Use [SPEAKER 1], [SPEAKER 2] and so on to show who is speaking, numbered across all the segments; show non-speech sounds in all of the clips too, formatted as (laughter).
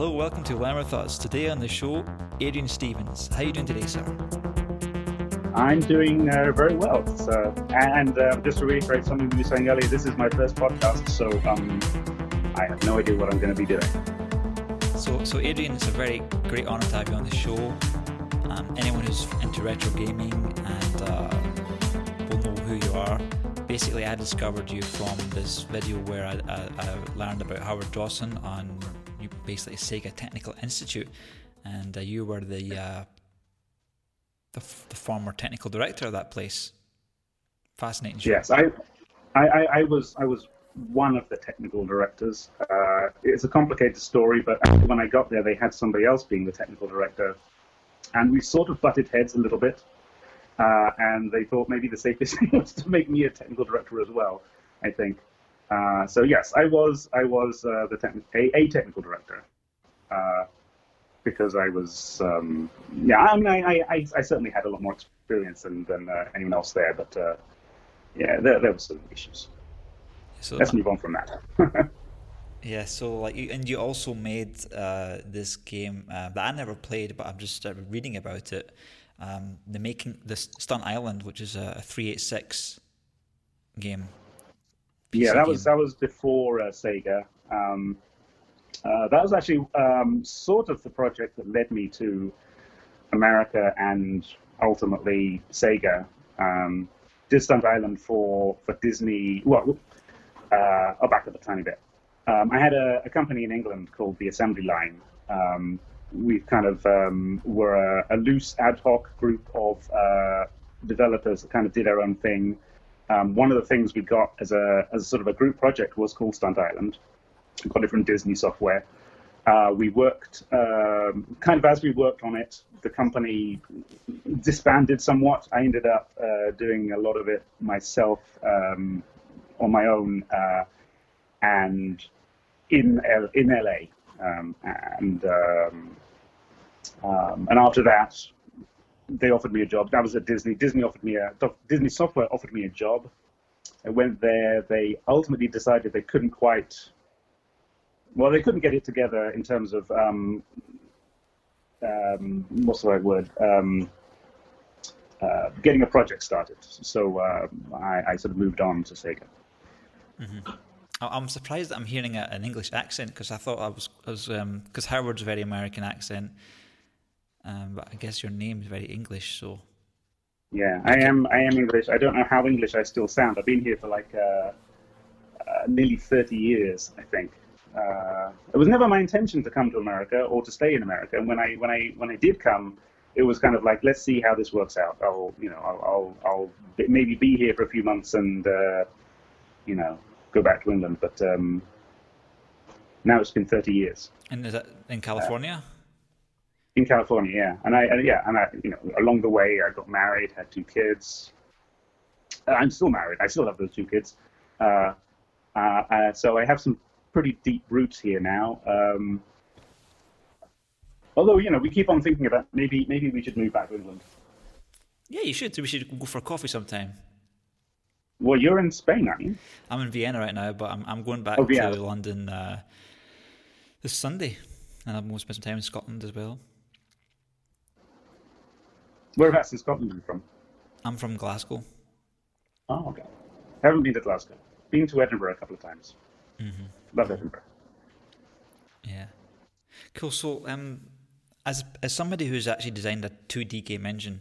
[SPEAKER 1] Hello, welcome to Llamer Thoughts. Today on the show, Adrian Stephens. How are you doing today, sir?
[SPEAKER 2] I'm doing uh, very well. So, and uh, just to reiterate something you were saying earlier, this is my first podcast, so um, I have no idea what I'm going to be doing.
[SPEAKER 1] So, so Adrian, it's a very great honour to have you on the show. Um, anyone who's into retro gaming and uh, will know who you are. Basically, I discovered you from this video where I, I, I learned about Howard Drossin on basically Sega Technical Institute, and uh, you were the, uh, the, the former technical director of that place. Fascinating.
[SPEAKER 2] Yes, I, I, I was I was one of the technical directors. Uh, it's a complicated story, but when I got there, they had somebody else being the technical director, and we sort of butted heads a little bit. Uh, and they thought maybe the safest (laughs) thing was to make me a technical director as well. I think. Uh, so yes, I was I was uh, the techni- a, a, technical director uh, because I was um, yeah I mean I, I, I, certainly had a lot more experience than, than uh, anyone else there, but uh, yeah there there were some issues. So let's move on from that. (laughs)
[SPEAKER 1] yeah, so like you, and you also made this game that I never played, but I'm just reading about it. Um, the making the Stunt Island, which is a, a 386 game
[SPEAKER 2] yeah, that was that was before uh, Sega. Um, uh, that was actually um, sort of the project that led me to America and ultimately Sega. Um, did Stunt Island for for Disney. Well, uh, I'll back up a tiny bit. Um, I had a, a, company in England called the Assembly Line. Um, we kind of um, were a, a, loose ad hoc group of uh, developers that kind of did our own thing. Um, one of the things we got as a as sort of a group project was called Stunt Island. We got it from Disney Software. Uh, we worked um, kind of as we worked on it. The company disbanded somewhat. I ended up uh, doing a lot of it myself um, on my own uh, and in L- in LA. Um, and um, and after that, they offered me a job. That was at Disney. Disney offered me a Disney Software offered me a job. I went there. They ultimately decided they couldn't quite. Well, they couldn't get it together in terms of um, um, what's the right word? Um, uh, getting a project started. So uh, I, I, sort of moved on to Sega.
[SPEAKER 1] Mm-hmm. I'm surprised that I'm hearing a, an English accent because I thought I was because um, Howard's very American accent. Um, but I guess your name is very English, so.
[SPEAKER 2] Yeah, I am. I am English. I don't know how English I still sound. I've been here for like uh, uh, nearly thirty years, I think. Uh, it was never my intention to come to America or to stay in America. And when I when I when I did come, it was kind of like, let's see how this works out. I'll you know I'll I'll, I'll maybe be here for a few months and uh, you know go back to England. But um, now it's been thirty years.
[SPEAKER 1] And is that in California?
[SPEAKER 2] In California, yeah. And I, and yeah, and I, you know, along the way, I got married, had two kids. Uh, I'm still married. I still have those two kids. Uh, uh, uh, so I have some pretty deep roots here now. Um, although, you know, we keep on thinking about maybe, maybe we should move back to England.
[SPEAKER 1] Yeah, you should. We should go for coffee sometime.
[SPEAKER 2] Well, you're in Spain, aren't you?
[SPEAKER 1] I'm in Vienna right now, but I'm I'm going back oh, to London uh, this Sunday, and I'm going to spend some time in Scotland as well.
[SPEAKER 2] Whereabouts in Scotland are you from?
[SPEAKER 1] I'm from Glasgow.
[SPEAKER 2] Oh, okay. Haven't been to Glasgow. Been to Edinburgh a couple of times.
[SPEAKER 1] Mm-hmm.
[SPEAKER 2] Love Edinburgh.
[SPEAKER 1] Yeah. Cool. So, um, as as somebody who's actually designed a 2D game engine,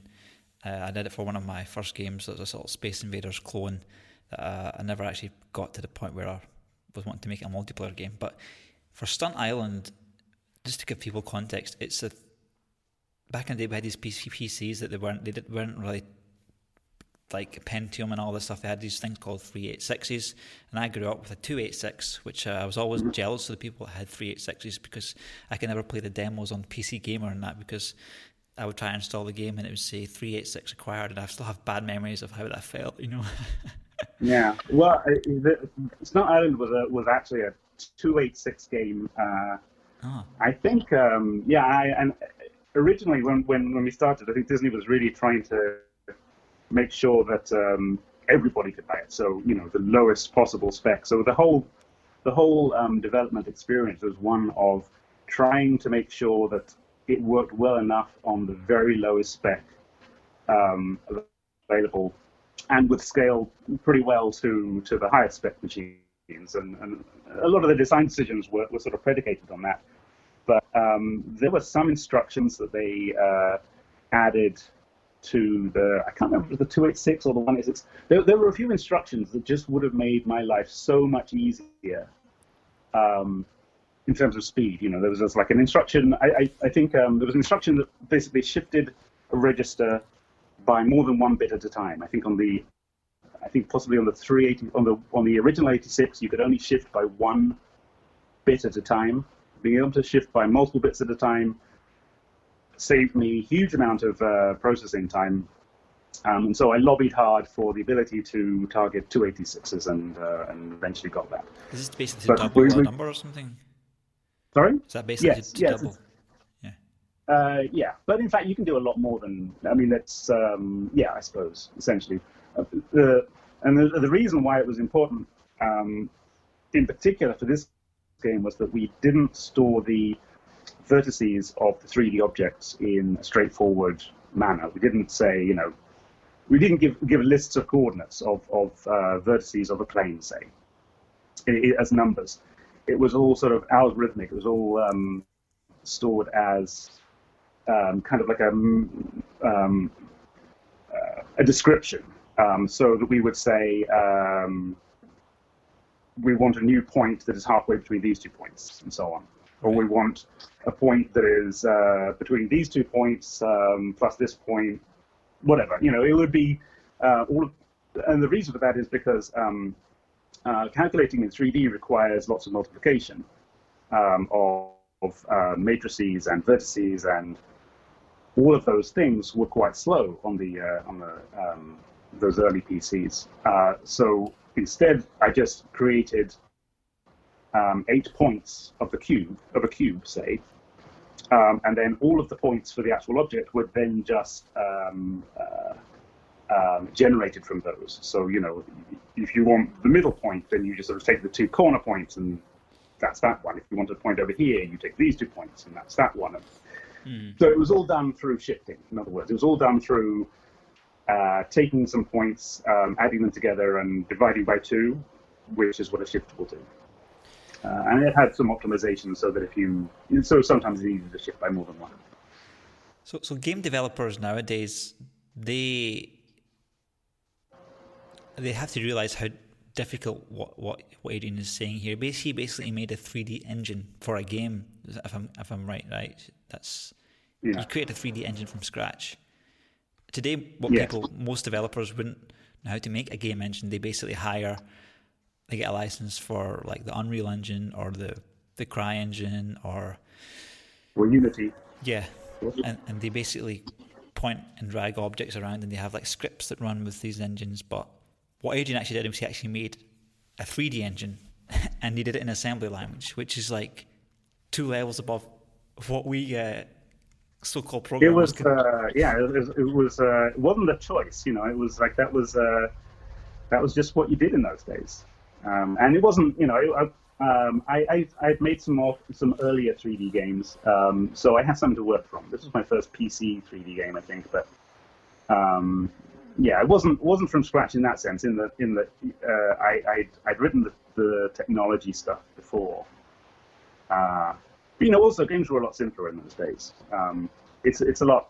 [SPEAKER 1] uh, I did it for one of my first games. It was a sort of Space Invaders clone. That, uh, I never actually got to the point where I was wanting to make it a multiplayer game. But for Stunt Island, just to give people context, it's a back in the day we had these PCs that they weren't they weren't really like Pentium and all this stuff. They had these things called 386s, and I grew up with a 286, which uh, I was always mm-hmm. jealous of the people that had 386s because I could never play the demos on PC Gamer and that because I would try and install the game and it would say 386 acquired, and I still have bad memories of how that felt, you know. (laughs)
[SPEAKER 2] yeah, well, Stunt Island was a, was actually a 286 game. Uh, oh. I think, um, yeah, I, and originally when, when, when we started, I think Disney was really trying to make sure that um, everybody could buy it. So you know the lowest possible spec. So the whole the whole um, development experience was one of trying to make sure that it worked well enough on the very lowest spec um, available and would scale pretty well to, to the highest spec machines. And, and a lot of the design decisions were, were sort of predicated on that. But um, there were some instructions that they uh, added to the, I can't remember the 286 or the 186. There, there were a few instructions that just would have made my life so much easier um, in terms of speed. You know, there was like an instruction, I, I, I think um, there was an instruction that basically shifted a register by more than one bit at a time. I think on the, I think possibly on the 380, on the on the original 86, you could only shift by one bit at a time. Being able to shift by multiple bits at a time saved me a huge amount of uh, processing time. Um, and so I lobbied hard for the ability to target 286s and, uh, and eventually got that.
[SPEAKER 1] Is this basically but double we, we, number or something?
[SPEAKER 2] Sorry?
[SPEAKER 1] Is that basically
[SPEAKER 2] yes, yes,
[SPEAKER 1] double?
[SPEAKER 2] Yeah. Uh, yeah, but in fact, you can do a lot more than. I mean, that's um, yeah, I suppose essentially. Uh, the, and the, the reason why it was important, um, in particular for this game, was that we didn't store the vertices of the 3D objects in a straightforward manner. We didn't say, you know, we didn't give give lists of coordinates of of uh, vertices of a plane, say, as numbers it was all sort of algorithmic. It was all um, stored as um, kind of like a um, uh, a description, um, so that we would say um, we want a new point that is halfway between these two points, and so on, or we want a point that is uh, between these two points um, plus this point, whatever. You know, it would be uh, all. Of, and the reason for that is because um, uh, calculating in 3D requires lots of multiplication um, of, of uh, matrices and vertices, and all of those things were quite slow on the uh, on the um, those early PCs. Uh, so instead, I just created um, eight points of the cube of a cube, say, um, and then all of the points for the actual object would then just um, uh, um, generated from those. So, you know, if you want the middle point, then you just sort of take the two corner points and that's that one. If you want a point over here, you take these two points and that's that one. Mm. So it was all done through shifting, in other words. It was all done through uh, taking some points, um, adding them together and dividing by two, which is what a shift will do. Uh, and it had some optimization so that if you, so sometimes it's easy to shift by more than one.
[SPEAKER 1] So, so game developers nowadays, they they have to realize how difficult what what what Adrian is saying here. Basically, basically made a 3D engine for a game. If I'm if I'm right, right? That's yeah. you create a 3D engine from scratch. Today, what yes. people most developers wouldn't know how to make a game engine. They basically hire, they get a license for like the Unreal Engine or the the Cry Engine or
[SPEAKER 2] or Unity.
[SPEAKER 1] Yeah, and and they basically point and drag objects around, and they have like scripts that run with these engines, but what Adrian actually did was he actually made a 3D engine (laughs) and he did it in assembly language, which is like two levels above what we uh, so-called programmers.
[SPEAKER 2] It was, uh, yeah, it was, it was, uh, it wasn't a choice, you know. It was like that was uh, that was just what you did in those days, um, and it wasn't, you know. I, um, I, I I'd made some more some earlier 3D games, um, so I had something to work from. This was my first PC 3D game, I think, but um, yeah, it wasn't wasn't from scratch in that sense. In that in that uh, I I'd, I'd written the, the technology stuff before. Uh, but, you know, also games were a lot simpler in those days. Um, it's it's a lot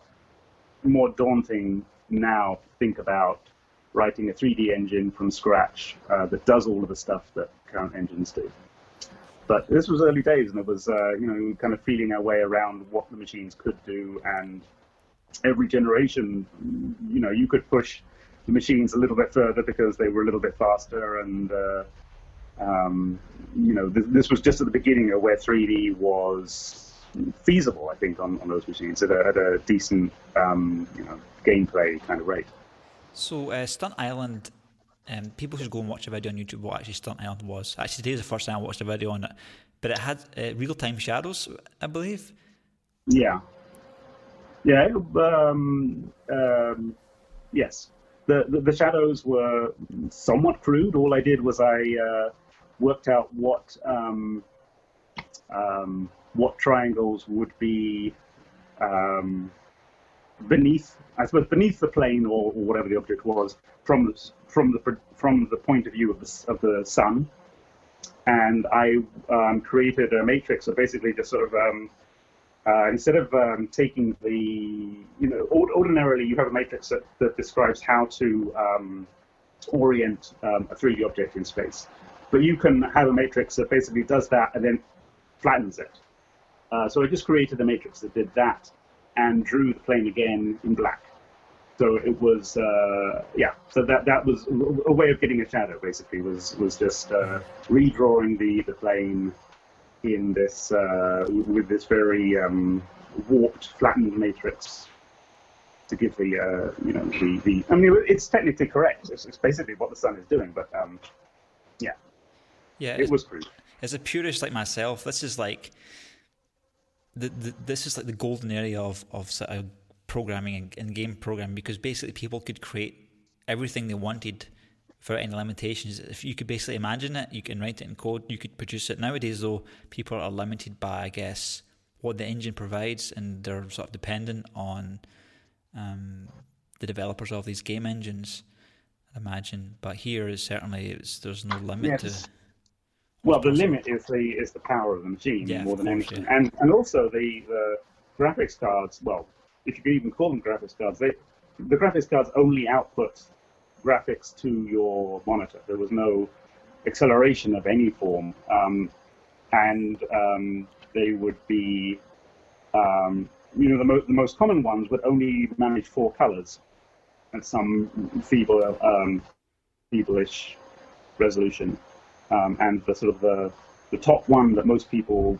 [SPEAKER 2] more daunting now to think about writing a 3D engine from scratch uh, that does all of the stuff that current engines do. But this was early days, and it was uh, you know kind of feeling our way around what the machines could do and every generation, you know, you could push the machines a little bit further because they were a little bit faster and. Uh, um, you know, th- this was just at the beginning of where 3D was feasible, I think, on, on those machines at a, at a decent, um, you know, gameplay kind of rate.
[SPEAKER 1] So, uh, Stunt Island, um, people should go and watch a video on YouTube what actually Stunt Island was. Actually, today is the first time I watched a video on it, but it had uh, real time shadows, I believe.
[SPEAKER 2] Yeah. Yeah, um, um, yes. The, the, the shadows were somewhat crude. All I did was I uh, worked out what um, um, what triangles would be um, beneath, I suppose, beneath the plane or, or, whatever the object was from the, from the from the point of view of the of the sun. And I um, created a matrix of basically just sort of um, uh, instead of um, taking the you know ordinarily you have a matrix that, that describes how to orient um, a 3D object in space, but you can have a matrix that basically does that and then flattens it. Uh, so I just created a matrix that did that and drew the plane again in black. So it was, uh, yeah. So that that was a way of getting a shadow. Basically, was was just uh, redrawing the the plane in this uh, with this very um, warped, flattened matrix to give the uh, you know the, the. I mean, it's technically correct. It's, it's basically what the sun is doing, but um, yeah,
[SPEAKER 1] yeah,
[SPEAKER 2] it was.
[SPEAKER 1] As a purist like myself, this is like the, the, this is like the golden area of of sort of programming and, and game programming because basically people could create everything they wanted without any limitations. If you could basically imagine it, you can write it in code, you could produce it. Nowadays, though, people are limited by, I guess, what the engine provides, and they're sort of dependent on um, the developers of these game engines. I imagine, but here is certainly there's no limit yes. to
[SPEAKER 2] well, the limit is the is the power of the machine yeah, more than course, anything, yeah. and and also the, the graphics cards. Well, if you could even call them graphics cards, they the graphics cards only output graphics to your monitor. There was no acceleration of any form, um, and um, they would be, um, you know, the, mo- the most common ones would only manage four colors at some feeble, um, feeble-ish resolution um, and the sort of the, the top one that most people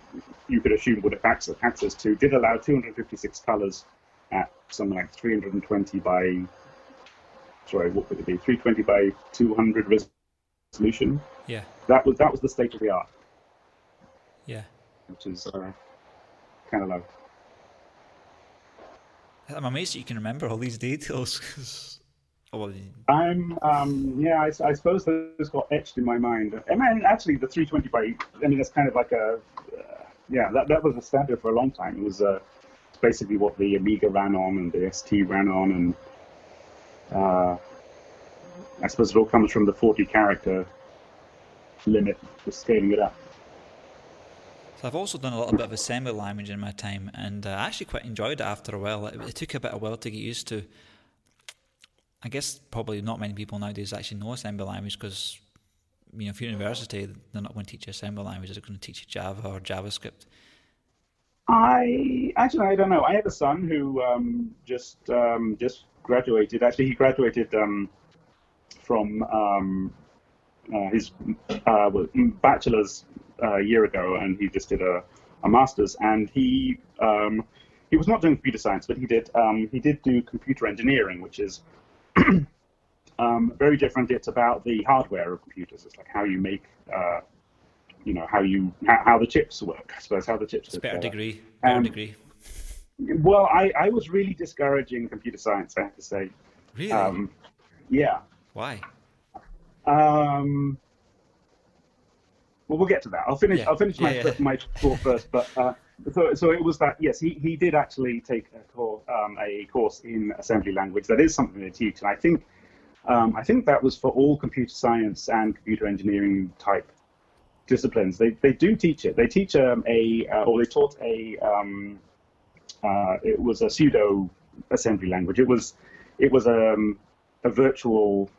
[SPEAKER 2] you could assume would have access, access to did allow 256 colors at something like 320 by sorry what would it be? 320 by 200 resolution?
[SPEAKER 1] Yeah.
[SPEAKER 2] That was that was the state of the art.
[SPEAKER 1] Yeah.
[SPEAKER 2] Which is uh, kind of low.
[SPEAKER 1] I'm amazed that you can remember all these details
[SPEAKER 2] Oh, I'm, um, yeah, I, I, suppose those got etched in my mind. I mean, actually, the 320 by, I mean, that's kind of like a, uh, yeah, that, that was a standard for a long time. It was uh, basically what the Amiga ran on and the ST ran on, and uh, I suppose it all comes from the 40 character limit for scaling it up.
[SPEAKER 1] So I've also done a little bit of assembly language in my time, and uh, I actually quite enjoyed it after a while. It, it took a bit of while to get used to. I guess probably not many people nowadays actually know assembly language because you know if you're university, they're not going to teach you assembly language; they're going to teach you Java or JavaScript.
[SPEAKER 2] I actually I don't know. I have a son who um, just um, just graduated. Actually, he graduated um, from um, uh, his uh, bachelor's uh, a year ago, and he just did a, a master's. And he um, he was not doing computer science, but he did um, he did do computer engineering, which is (clears throat) um, very different. It's about the hardware of computers. It's like how you make, uh, you know, how you how, how, the chips work. I suppose how the chips.
[SPEAKER 1] It's better degree. Better um, degree.
[SPEAKER 2] Well, I, I was really discouraging computer science. I have to say.
[SPEAKER 1] Really? Um,
[SPEAKER 2] yeah.
[SPEAKER 1] Why?
[SPEAKER 2] Um, well, we'll get to that. I'll finish. Yeah. I'll finish my yeah, yeah. my (laughs) thought first. But uh, so so it was that. Yes, he, he did actually take a course um, a course in assembly language. That is something they teach, and I think um, I think that was for all computer science and computer engineering type disciplines. They they do teach it. They teach um, a uh, or they taught a um, uh, it was a pseudo assembly language. It was it was um, a virtual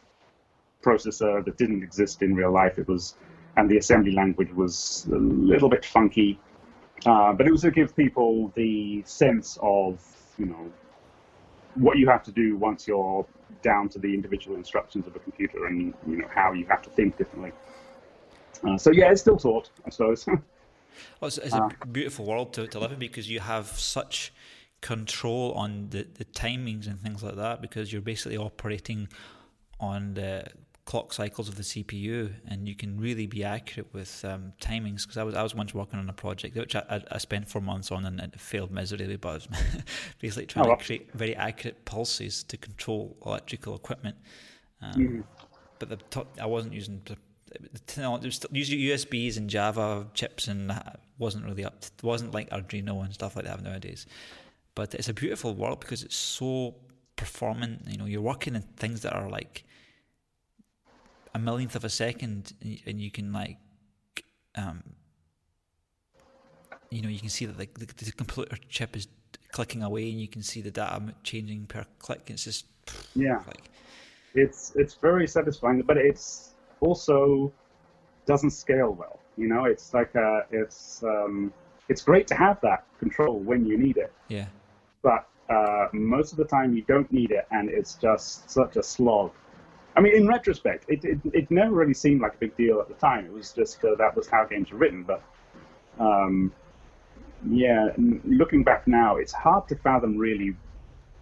[SPEAKER 2] processor that didn't exist in real life. It was and the assembly language was a little bit funky, uh, but it was to give people the sense of you know what you have to do once you're down to the individual instructions of a computer and you know how you have to think differently. Uh, so yeah, it's still taught, I suppose. (laughs) well,
[SPEAKER 1] it's, it's uh, a beautiful world to, to live in because you have such control on the, the timings and things like that because you're basically operating on the clock cycles of the CPU, and you can really be accurate with um, timings. Because I was I was once working on a project which I, I spent four months on, and it failed miserably. But I was (laughs) basically trying oh, to create very accurate pulses to control electrical equipment. Um, mm. But the I wasn't using there's usually USBs and Java chips, and wasn't really up. To, wasn't like Arduino and stuff like that nowadays. But it's a beautiful world because it's so performant. You know, you're working in things that are like a millionth of a second, and you can like, um, you know, you can see that like the, the computer chip is clicking away, and you can see the data changing per click. It's just
[SPEAKER 2] yeah, like it's it's very satisfying, but it's also doesn't scale well. You know, it's like a, it's um, it's great to have that control when you need it.
[SPEAKER 1] Yeah.
[SPEAKER 2] But uh, most of the time you don't need it, and it's just such a slog. I mean, in retrospect, it, it, it never really seemed like a big deal at the time. It was just uh, that was how games were written. But um, yeah, looking back now, it's hard to fathom really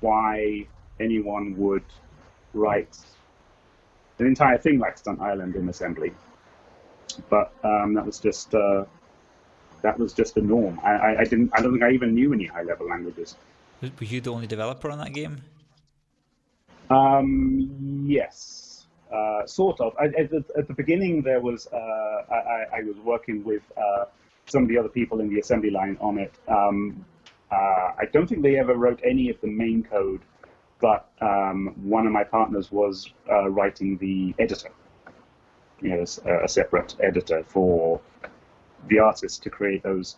[SPEAKER 2] why anyone would write an entire thing like Stunt Island in assembly. But um, that was just uh, that was just the norm. I, I, I, didn't. I don't think I even knew any high level languages.
[SPEAKER 1] Were you the only developer on that game?
[SPEAKER 2] Um, yes, uh, sort of. I, at, the, at, the, beginning, there was uh, I, I, was working with uh, some of the other people in the assembly line on it. Um, uh, I don't think they ever wrote any of the main code but um, one of my partners was uh, writing the editor, you know, a, separate editor for the artist to create those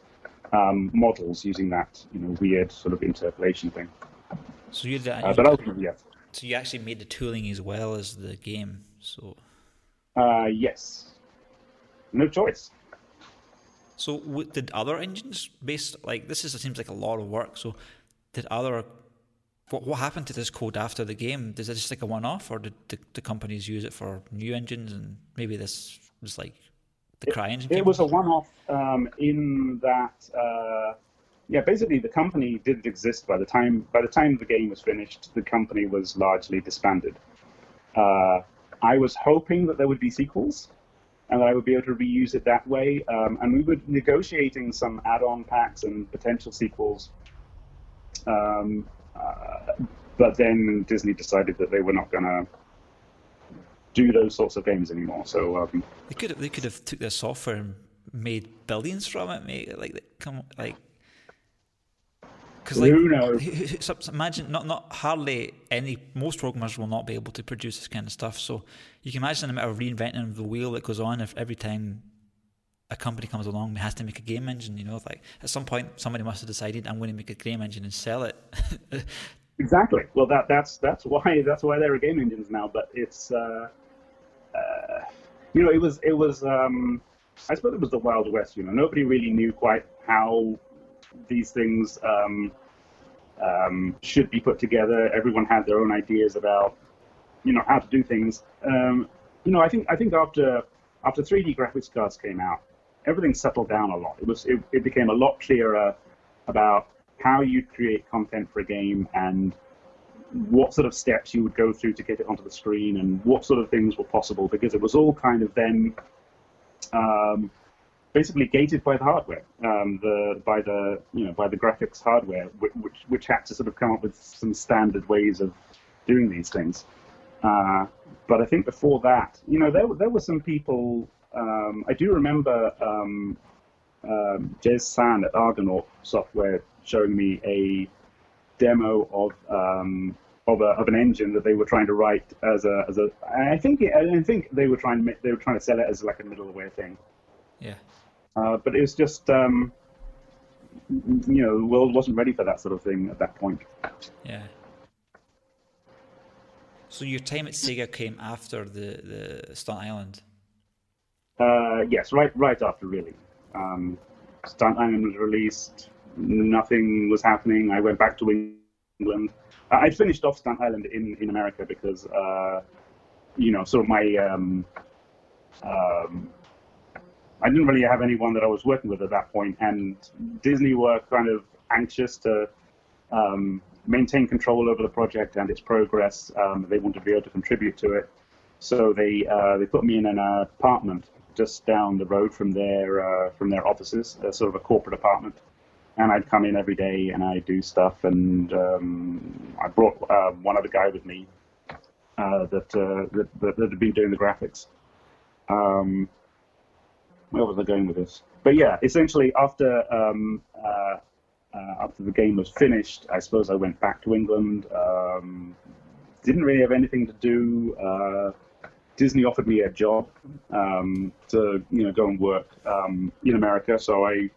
[SPEAKER 2] um, models using that, you know, weird sort of interpolation thing.
[SPEAKER 1] So you did,
[SPEAKER 2] uh, but ultimately, yes.
[SPEAKER 1] So you actually made the tooling as well as the game. So.
[SPEAKER 2] Uh, yes. No choice.
[SPEAKER 1] So did other engines based like this? Is it seems like a lot of work. So did other what what happened to this code after the game? Is it just like a one off, or did the, the, companies use it for new engines and maybe this was like the Cry engine?
[SPEAKER 2] It, was a one off um, in that. Uh, yeah, basically the company didn't exist by the time by the time the game was finished. The company was largely disbanded. Uh, I was hoping that there would be sequels, and that I would be able to reuse it that way. Um, and we were negotiating some add-on packs and potential sequels. Um, uh, but then Disney decided that they were not going to do those sorts of games anymore. So um,
[SPEAKER 1] they could have, they could have took their software and made billions from it, mate. Like come like.
[SPEAKER 2] Because like, who knows?
[SPEAKER 1] Imagine not not hardly any most programmers will not be able to produce this kind of stuff. So you can imagine the amount of reinventing the wheel that goes on if every time a company comes along and has to make a game engine. You know, like at some point somebody must have decided I'm going to make a game engine and sell it. (laughs)
[SPEAKER 2] exactly. Well, that that's that's why (laughs) that's why there are game engines now. But it's uh, uh, you know it was it was um, I suppose it was the Wild West. You know, nobody really knew quite how these things um, um, should be put together. Everyone had their own ideas about you know how to do things. Um, you know, I think I think after after 3D graphics cards came out, everything settled down a lot. It was it, it became a lot clearer about how you create content for a game and what sort of steps you would go through to get it onto the screen and what sort of things were possible because it was all kind of then um, basically gated by the hardware, um, the by the you know by the graphics hardware, which, which, which had to sort of come up with some standard ways of doing these things. Uh, but I think before that, you know, there there were some people um, I do remember um, um, Jez San at Argonaut Software showing me a demo of um, of, a, of an engine that they were trying to write as a as a. I think I think they were trying to they were trying to sell it as like a middleware thing.
[SPEAKER 1] Yeah.
[SPEAKER 2] Uh, but it was just um, you know the world wasn't ready for that sort of thing at that point.
[SPEAKER 1] Yeah. So your time at Sega came after the the Stunt Island.
[SPEAKER 2] Uh, yes, right, right after really. Um, Stunt Island was released. Nothing was happening. I went back to England. I finished off Stunt Island in, in America because, uh, you know, sort of my um, um, I didn't really have anyone that I was working with at that point, and Disney were kind of anxious to um, maintain control over the project and its progress. Um, they wanted to be able to contribute to it, so they uh, they put me in an apartment just down the road from their uh, from their offices, uh, sort of a corporate apartment. And I'd come in every day and I'd do stuff. And um, I brought uh, one other guy with me uh, that, uh, that, that, that had been doing the graphics. Um, where was I going with this? But yeah, essentially after um, uh, uh, after the game was finished, I suppose I went back to England. Um, didn't really have anything to do. Uh, Disney offered me a job um, to you know go and work um, in America, so I,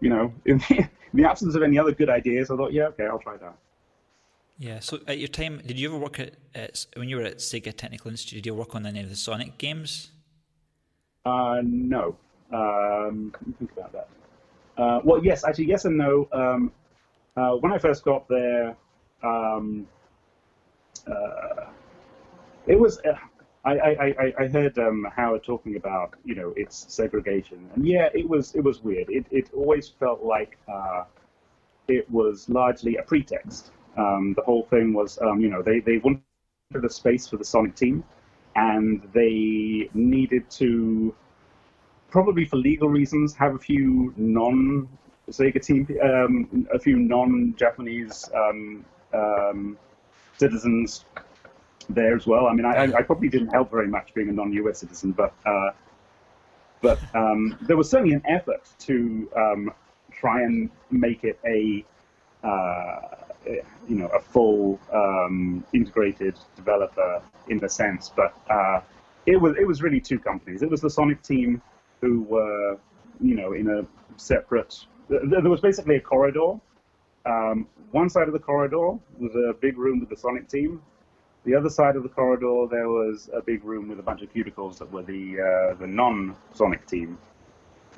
[SPEAKER 2] you know, (laughs) in the, in the absence of any other good ideas, I thought, yeah, okay, I'll try that.
[SPEAKER 1] Yeah. So at your time, did you ever work at, at when you were at Sega Technical Institute? Did you work on any of the Sonic games?
[SPEAKER 2] Uh, no. Um, let me think about that. Uh, well, yes, actually, yes and no. Um, uh, when I first got there, um, uh, it was. Uh, I, I, I, heard um, Howard talking about you know its segregation, and yeah, it was it was weird. It it always felt like uh, it was largely a pretext. Um, the whole thing was um, you know they they wanted a space for the Sonic team, and they needed to probably for legal reasons, have a few non Sega team, um, a few non-Japanese um, um, citizens there as well. I mean, I, I, probably didn't help very much being a non-US citizen, but uh, but um, there was certainly an effort to um, try and make it a uh, you know a full um, integrated developer in the sense, but uh, it was it was really two companies. It was the Sonic team who were, you know, in a separate. There was basically a corridor. Um, one side of the corridor was a big room with the Sonic team. The other side of the corridor, there was a big room with a bunch of cubicles that were the uh, the non-Sonic team.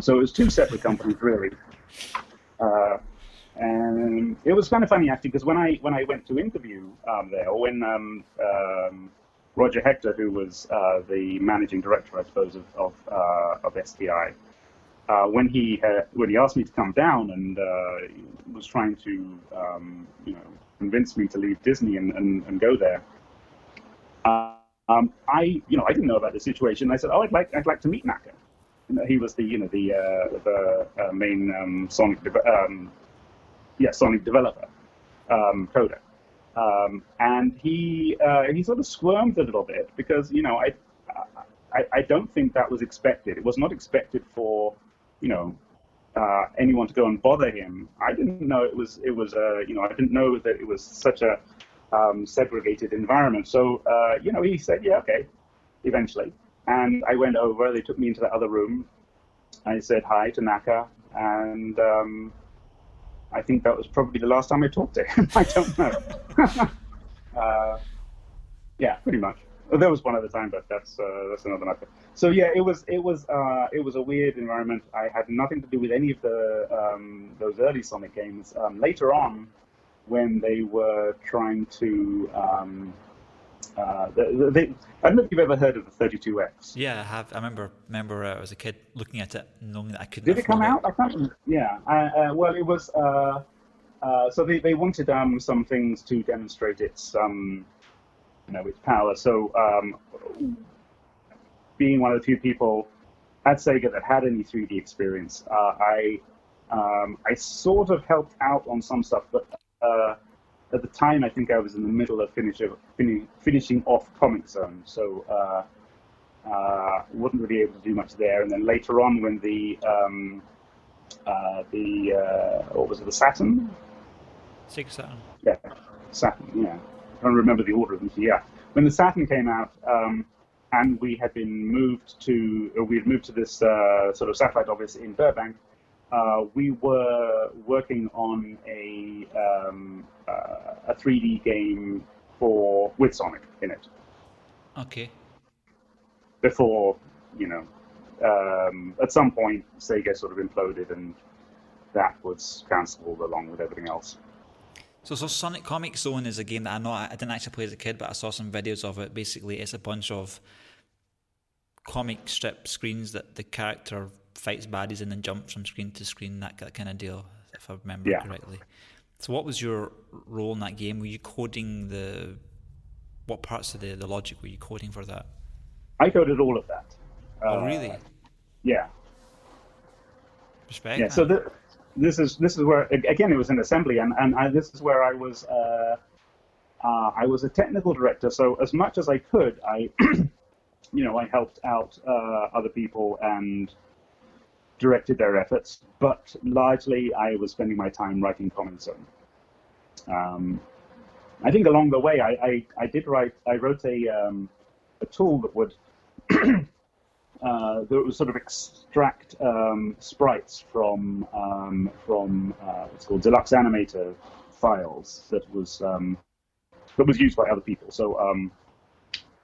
[SPEAKER 2] So it was two separate companies, really. Uh, and it was kind of funny actually because when I when I went to interview um, there, or when um, um, Roger Hector, who was uh, the managing director, I suppose, of of, uh, of STI, uh, when he had, when he asked me to come down and uh, was trying to um, you know convince me to leave Disney and, and, and go there, um, I you know I didn't know about the situation. I said, oh, I'd like I'd like to meet Naka. he was the you know the uh, the uh, main um, Sonic de- yeah Sonic developer um, coder. Um, and he uh, he sort of squirmed a little bit because you know I, I, I don't think that was expected. It was not expected for you know uh, anyone to go and bother him. I didn't know it was it was uh, you know I didn't know that it was such a um, segregated environment. So uh, you know he said yeah okay eventually, and I went over. They took me into the other room. I said hi to Naka and. Um, I think that was probably the last time I talked to him. (laughs) I don't know. (laughs) uh, yeah, pretty much. There was one other time, but that's uh, that's another matter. So yeah, it was it was uh, it was a weird environment. I had nothing to do with any of the um, those early Sonic games. Um, later on, when they were trying to um, uh, they, I don't know if you've ever heard of the 32X.
[SPEAKER 1] Yeah, I have. I remember remember uh, as a kid looking at it, knowing that I couldn't.
[SPEAKER 2] Did it come out? It. I can't. Remember. Yeah. Uh, well, it was. Uh, uh, so they, they wanted um, some things to demonstrate its um, you know its power. So um, being one of the few people at Sega that had any 3D experience, uh, I um, I sort of helped out on some stuff, but at the time, I think I was in the middle of finish, fin- finishing off Comix Zone, so uh, uh, wasn't really able to do much there. And then later on, when the um, uh, the uh, what was it, the Saturn?
[SPEAKER 1] Sega Saturn.
[SPEAKER 2] Yeah, Saturn. Yeah, I don't remember the order of them. So yeah, when the Saturn came out. Um, and we had been moved to, we had moved to this uh, sort of satellite office in Burbank, uh, we were working on a um, uh, a 3D game for with Sonic in it.
[SPEAKER 1] Okay.
[SPEAKER 2] Before you know, um, at some point Sega sort of imploded, and that was cancelled along with everything else.
[SPEAKER 1] So, so Sonic Comix Zone is a game that I know I didn't actually play as a kid, but I saw some videos of it. Basically, it's a bunch of comic strip screens that the character fights baddies and then jumps from screen to screen, that, that kind of deal, if I remember yeah. correctly. So, what was your role in that game? Were you coding the what parts of the, the logic were you coding for that?
[SPEAKER 2] I coded all of that.
[SPEAKER 1] Oh, uh, really?
[SPEAKER 2] Yeah.
[SPEAKER 1] Respect.
[SPEAKER 2] Yeah. So the, this is this is where again it was an assembly, and and I, this is where I was. Uh, uh, I was a technical director, so as much as I could, I (clears throat) you know, I helped out uh, other people and directed their efforts, but largely I was spending my time writing Comix Zone. Um, I think along the way, I, I, I, did write, I wrote a, um, a tool that would (clears throat) uh, that would sort of extract um, sprites from um, from uh, what's called Deluxe Animator files that was um, that was used by other people. So um,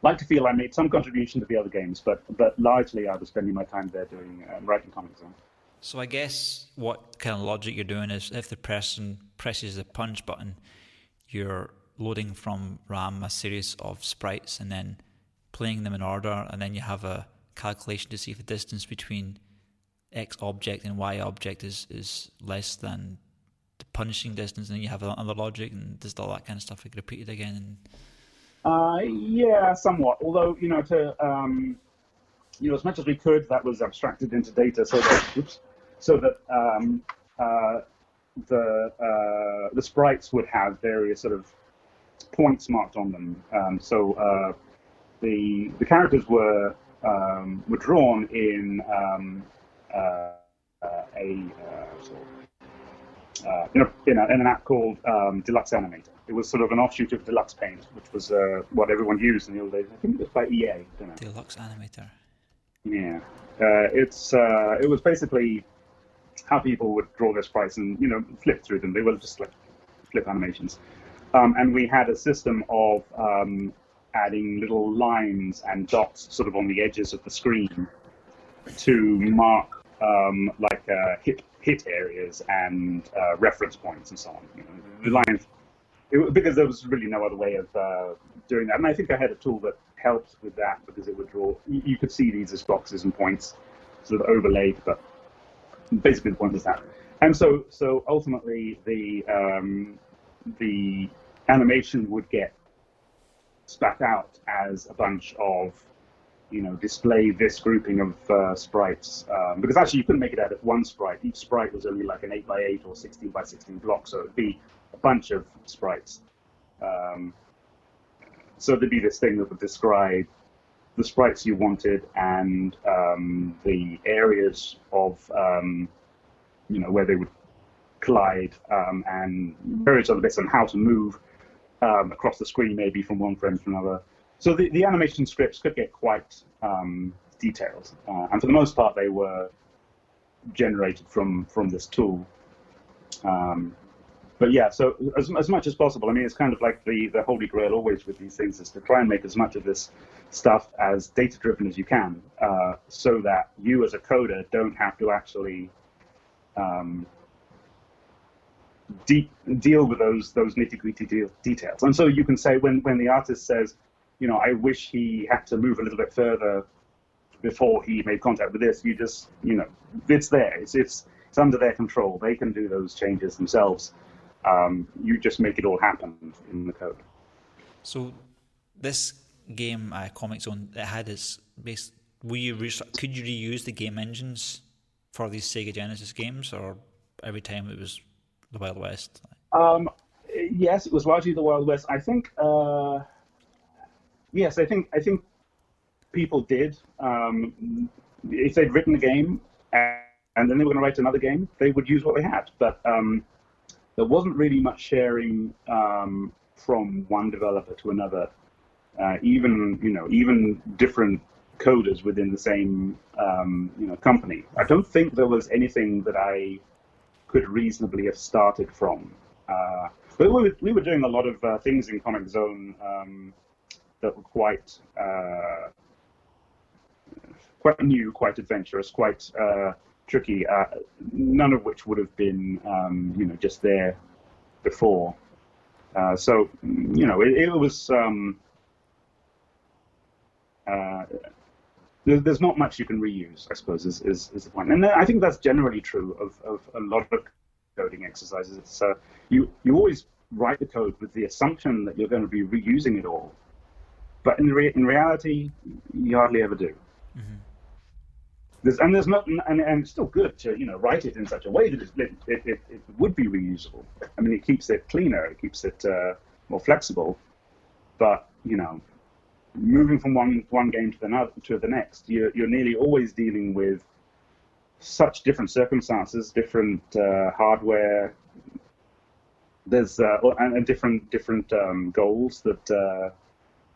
[SPEAKER 2] like to feel I made some contribution to the other games, but but largely I was spending my time there doing uh, writing Comix Zone.
[SPEAKER 1] So I guess what kind of logic you're doing is if the person presses the punch button, you're loading from RAM a series of sprites and then playing them in order, and then you have a calculation to see if the distance between X object and Y object is, is less than the punishing distance, and then you have another logic and just all that kind of stuff like repeated again. And...
[SPEAKER 2] Uh, yeah, somewhat. Although you know, to um, you know, as much as we could, that was abstracted into data, so that oops, so that um, uh, the uh, the sprites would have various sort of points marked on them. Um, so uh, the the characters were um, were drawn in um, uh, uh, a sort of, uh, in, a, in, a, in, an app called um, Deluxe Animator. It was sort of an offshoot of Deluxe Paint, which was uh, what everyone used in the old days. I think it was by EA.
[SPEAKER 1] Deluxe Animator.
[SPEAKER 2] Yeah, uh, it's uh, it was basically how people would draw their sprites and you know flip through them. They were just like flip animations. Um, and we had a system of um, adding little lines and dots sort of on the edges of the screen to mark um, like uh, hit hit areas and uh, reference points and so on. You know, the lines it, because there was really no other way of uh, doing that. And I think I had a tool that helped with that because it would draw. You, you could see these as boxes and points, sort of overlaid, but basically the point is that. And so, so ultimately, the um, the animation would get spat out as a bunch of, you know, display this grouping of uh, sprites. Um, because actually you couldn't make it out of one sprite. Each sprite was only like an 8 by 8 or 16 by 16 block, so it'd be bunch of sprites. Um, so there'd be this thing that would describe the sprites you wanted and um, the areas of, um, you know, where they would collide um, and various other bits on how to move um, across the screen, maybe from one frame to another. So the, the animation scripts could get quite um, detailed, uh, and for the most part, they were generated from from this tool. Um, but yeah, so as, as much as possible, I mean, it's kind of like the, the holy grail always with these things is to try and make as much of this stuff as data driven as you can, uh, so that you as a coder don't have to actually um, de- deal with those those nitty gritty de- details. And so you can say when when the artist says, you know, I wish he had to move a little bit further before he made contact with this. You just, you know, it's there. It's it's it's under their control. They can do those changes themselves. Um, you just make it all happen in the code.
[SPEAKER 1] So this game, uh, Comix Zone, it had its base. Were you re- could you reuse the game engines for these Sega Genesis games, or every time it was the Wild West?
[SPEAKER 2] Um, yes, it was largely the Wild West. I think. Uh, yes, I think. I think people did. Um, if they'd written a game and then they were going to write another game, they would use what they had. But um, there wasn't really much sharing um, from one developer to another. Uh, even you know, even different coders within the same um, you know company. I don't think there was anything that I could reasonably have started from. Uh, but we were, we were doing a lot of uh, things in Comix Zone um, that were quite uh, quite new, quite adventurous, quite uh, tricky. Uh, none of which would have been um, you know just there before. Uh, so you know it, it was. Um, there's not much you can reuse, I suppose, is, is, is the point. And I think that's generally true of, of a lot of coding exercises. It's, uh, you, you always write the code with the assumption that you're going to be reusing it all. But in, re- in reality, you hardly ever do. Mm-hmm. There's, and there's not, and, and it's still good to you know write it in such a way that it, it, it, it would be reusable. I mean, it keeps it cleaner, it keeps it uh, more flexible. But you know, moving from one one game to the to the next, you're you're nearly always dealing with such different circumstances, different uh, hardware. There's uh, and, and, different different um, goals that uh,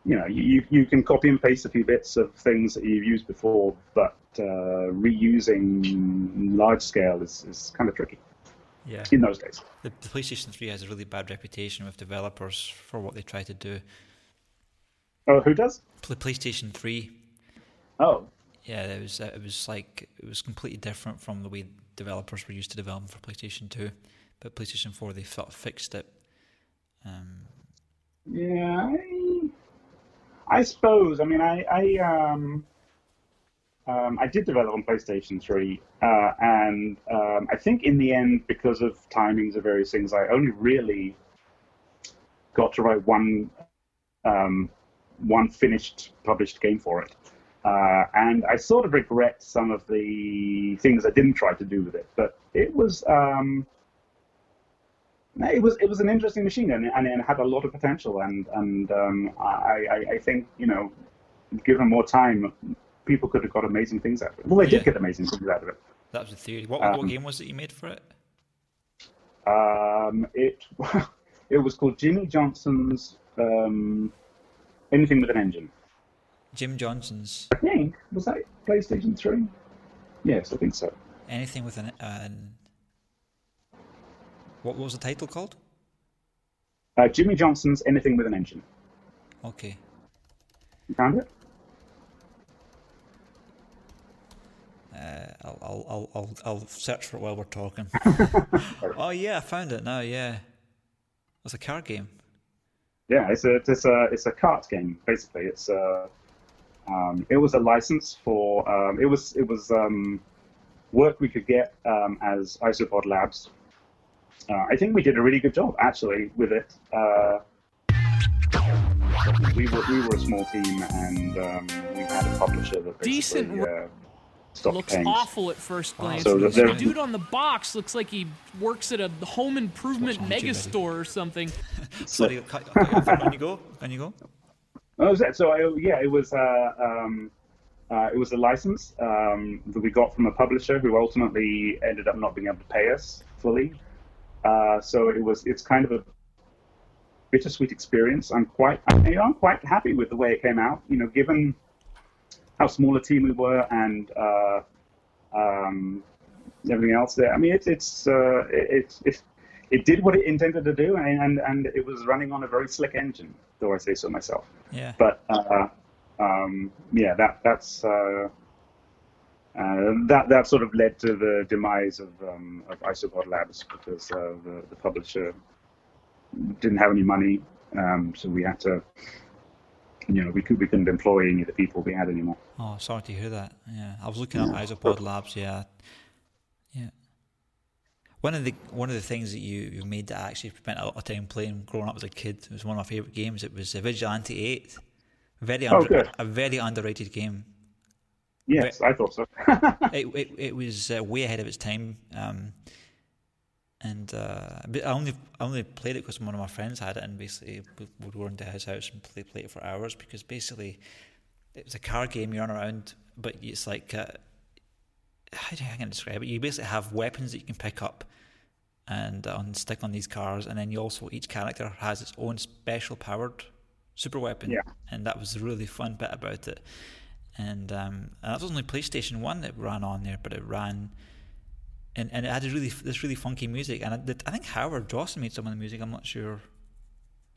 [SPEAKER 2] you know you you can copy and paste a few bits of things that you've used before, but uh, reusing large scale is, is kind of tricky.
[SPEAKER 1] Yeah.
[SPEAKER 2] In those days,
[SPEAKER 1] the, the PlayStation Three has a really bad reputation with developers for what they try to do.
[SPEAKER 2] Oh, who does?
[SPEAKER 1] PlayStation Three.
[SPEAKER 2] Oh.
[SPEAKER 1] Yeah, it was it was like it was completely different from the way developers were used to developing for PlayStation Two, but PlayStation Four they sort of fixed it. Um,
[SPEAKER 2] yeah, I, I, suppose. I mean, I I um, um, I did develop on PlayStation Three, uh, and um, I think in the end, because of timings of various things, I only really got to write one um, one finished published game for it. Uh, and I sort of regret some of the things I didn't try to do with it, but it was um, it was it was an interesting machine and, and it had a lot of potential and and um, I, I, I think you know given more time people could have got amazing things out of it. Well, they yeah. did get amazing things out of it.
[SPEAKER 1] That was the theory. What, um, what game was it you made for it?
[SPEAKER 2] Um, it (laughs) it was called Jimmie Johnson's um, anything with an engine.
[SPEAKER 1] Jim Johnson's.
[SPEAKER 2] I think was that PlayStation Three. Yes, I think so.
[SPEAKER 1] Anything with an. Uh, what was the title called?
[SPEAKER 2] Uh, Jimmie Johnson's Anything with an Engine.
[SPEAKER 1] Okay.
[SPEAKER 2] You found it?
[SPEAKER 1] Uh, I'll, I'll, I'll, I'll search for it while we're talking. (laughs) oh yeah, I found it now. Yeah, it's a card game.
[SPEAKER 2] Yeah, it's a it's a it's a kart game basically. It's a um, it was a license for um, it was it was um, work we could get um, as Isopod Labs. Uh, I think we did a really good job actually with it. Uh, we were we were a small team and um, we had a publisher that
[SPEAKER 3] decent.
[SPEAKER 2] Uh,
[SPEAKER 3] looks awful at first glance. So the dude on the box looks like he works at a home improvement mega store or something. (laughs)
[SPEAKER 1] Sorry, can you go? Can you go? (laughs)
[SPEAKER 2] Oh, was that? So I, yeah, it was. Uh, um, uh, it was a license um, that we got from a publisher who ultimately ended up not being able to pay us fully. Uh, so it was. It's kind of a bittersweet experience. I'm quite. You know, I'm quite happy with the way it came out. You know, given how small a team we were and uh, um, everything else there. I mean, it's it's uh, it, it, it did what it intended to do, and, and and it was running on a very slick engine, though I say so myself.
[SPEAKER 1] Yeah.
[SPEAKER 2] But uh, um, yeah, that that's. Uh, uh, that that sort of led to the demise of um, of Isopod Labs because uh, the the publisher didn't have any money, um, so we had to you know, we, could, we couldn't employ any of the people we had anymore.
[SPEAKER 1] Oh, sorry to hear that. Yeah, I was looking up Isopod Labs. Yeah, yeah. One of the one of the things that you you made that I actually spent a lot of time playing growing up as a kid it was one of my favorite games. It was Vigilante Eight. Very oh, a very underrated game.
[SPEAKER 2] Yes, I thought so. (laughs)
[SPEAKER 1] it, it it was uh, way ahead of its time. Um, and uh, I only I only played it because one of my friends had it, and basically we would go into his house and play play it for hours because basically it was a car game. You run around, but it's like uh, how do I can describe it? You basically have weapons that you can pick up and uh, stick on these cars, and then you also each character has its own special powered super weapon,
[SPEAKER 2] yeah.
[SPEAKER 1] and that was the really fun bit about it. And, um, that was only PlayStation One that ran on there, but it ran and and it had really this really funky music. And I, I think Howard Drossin made some of the music. I'm not sure.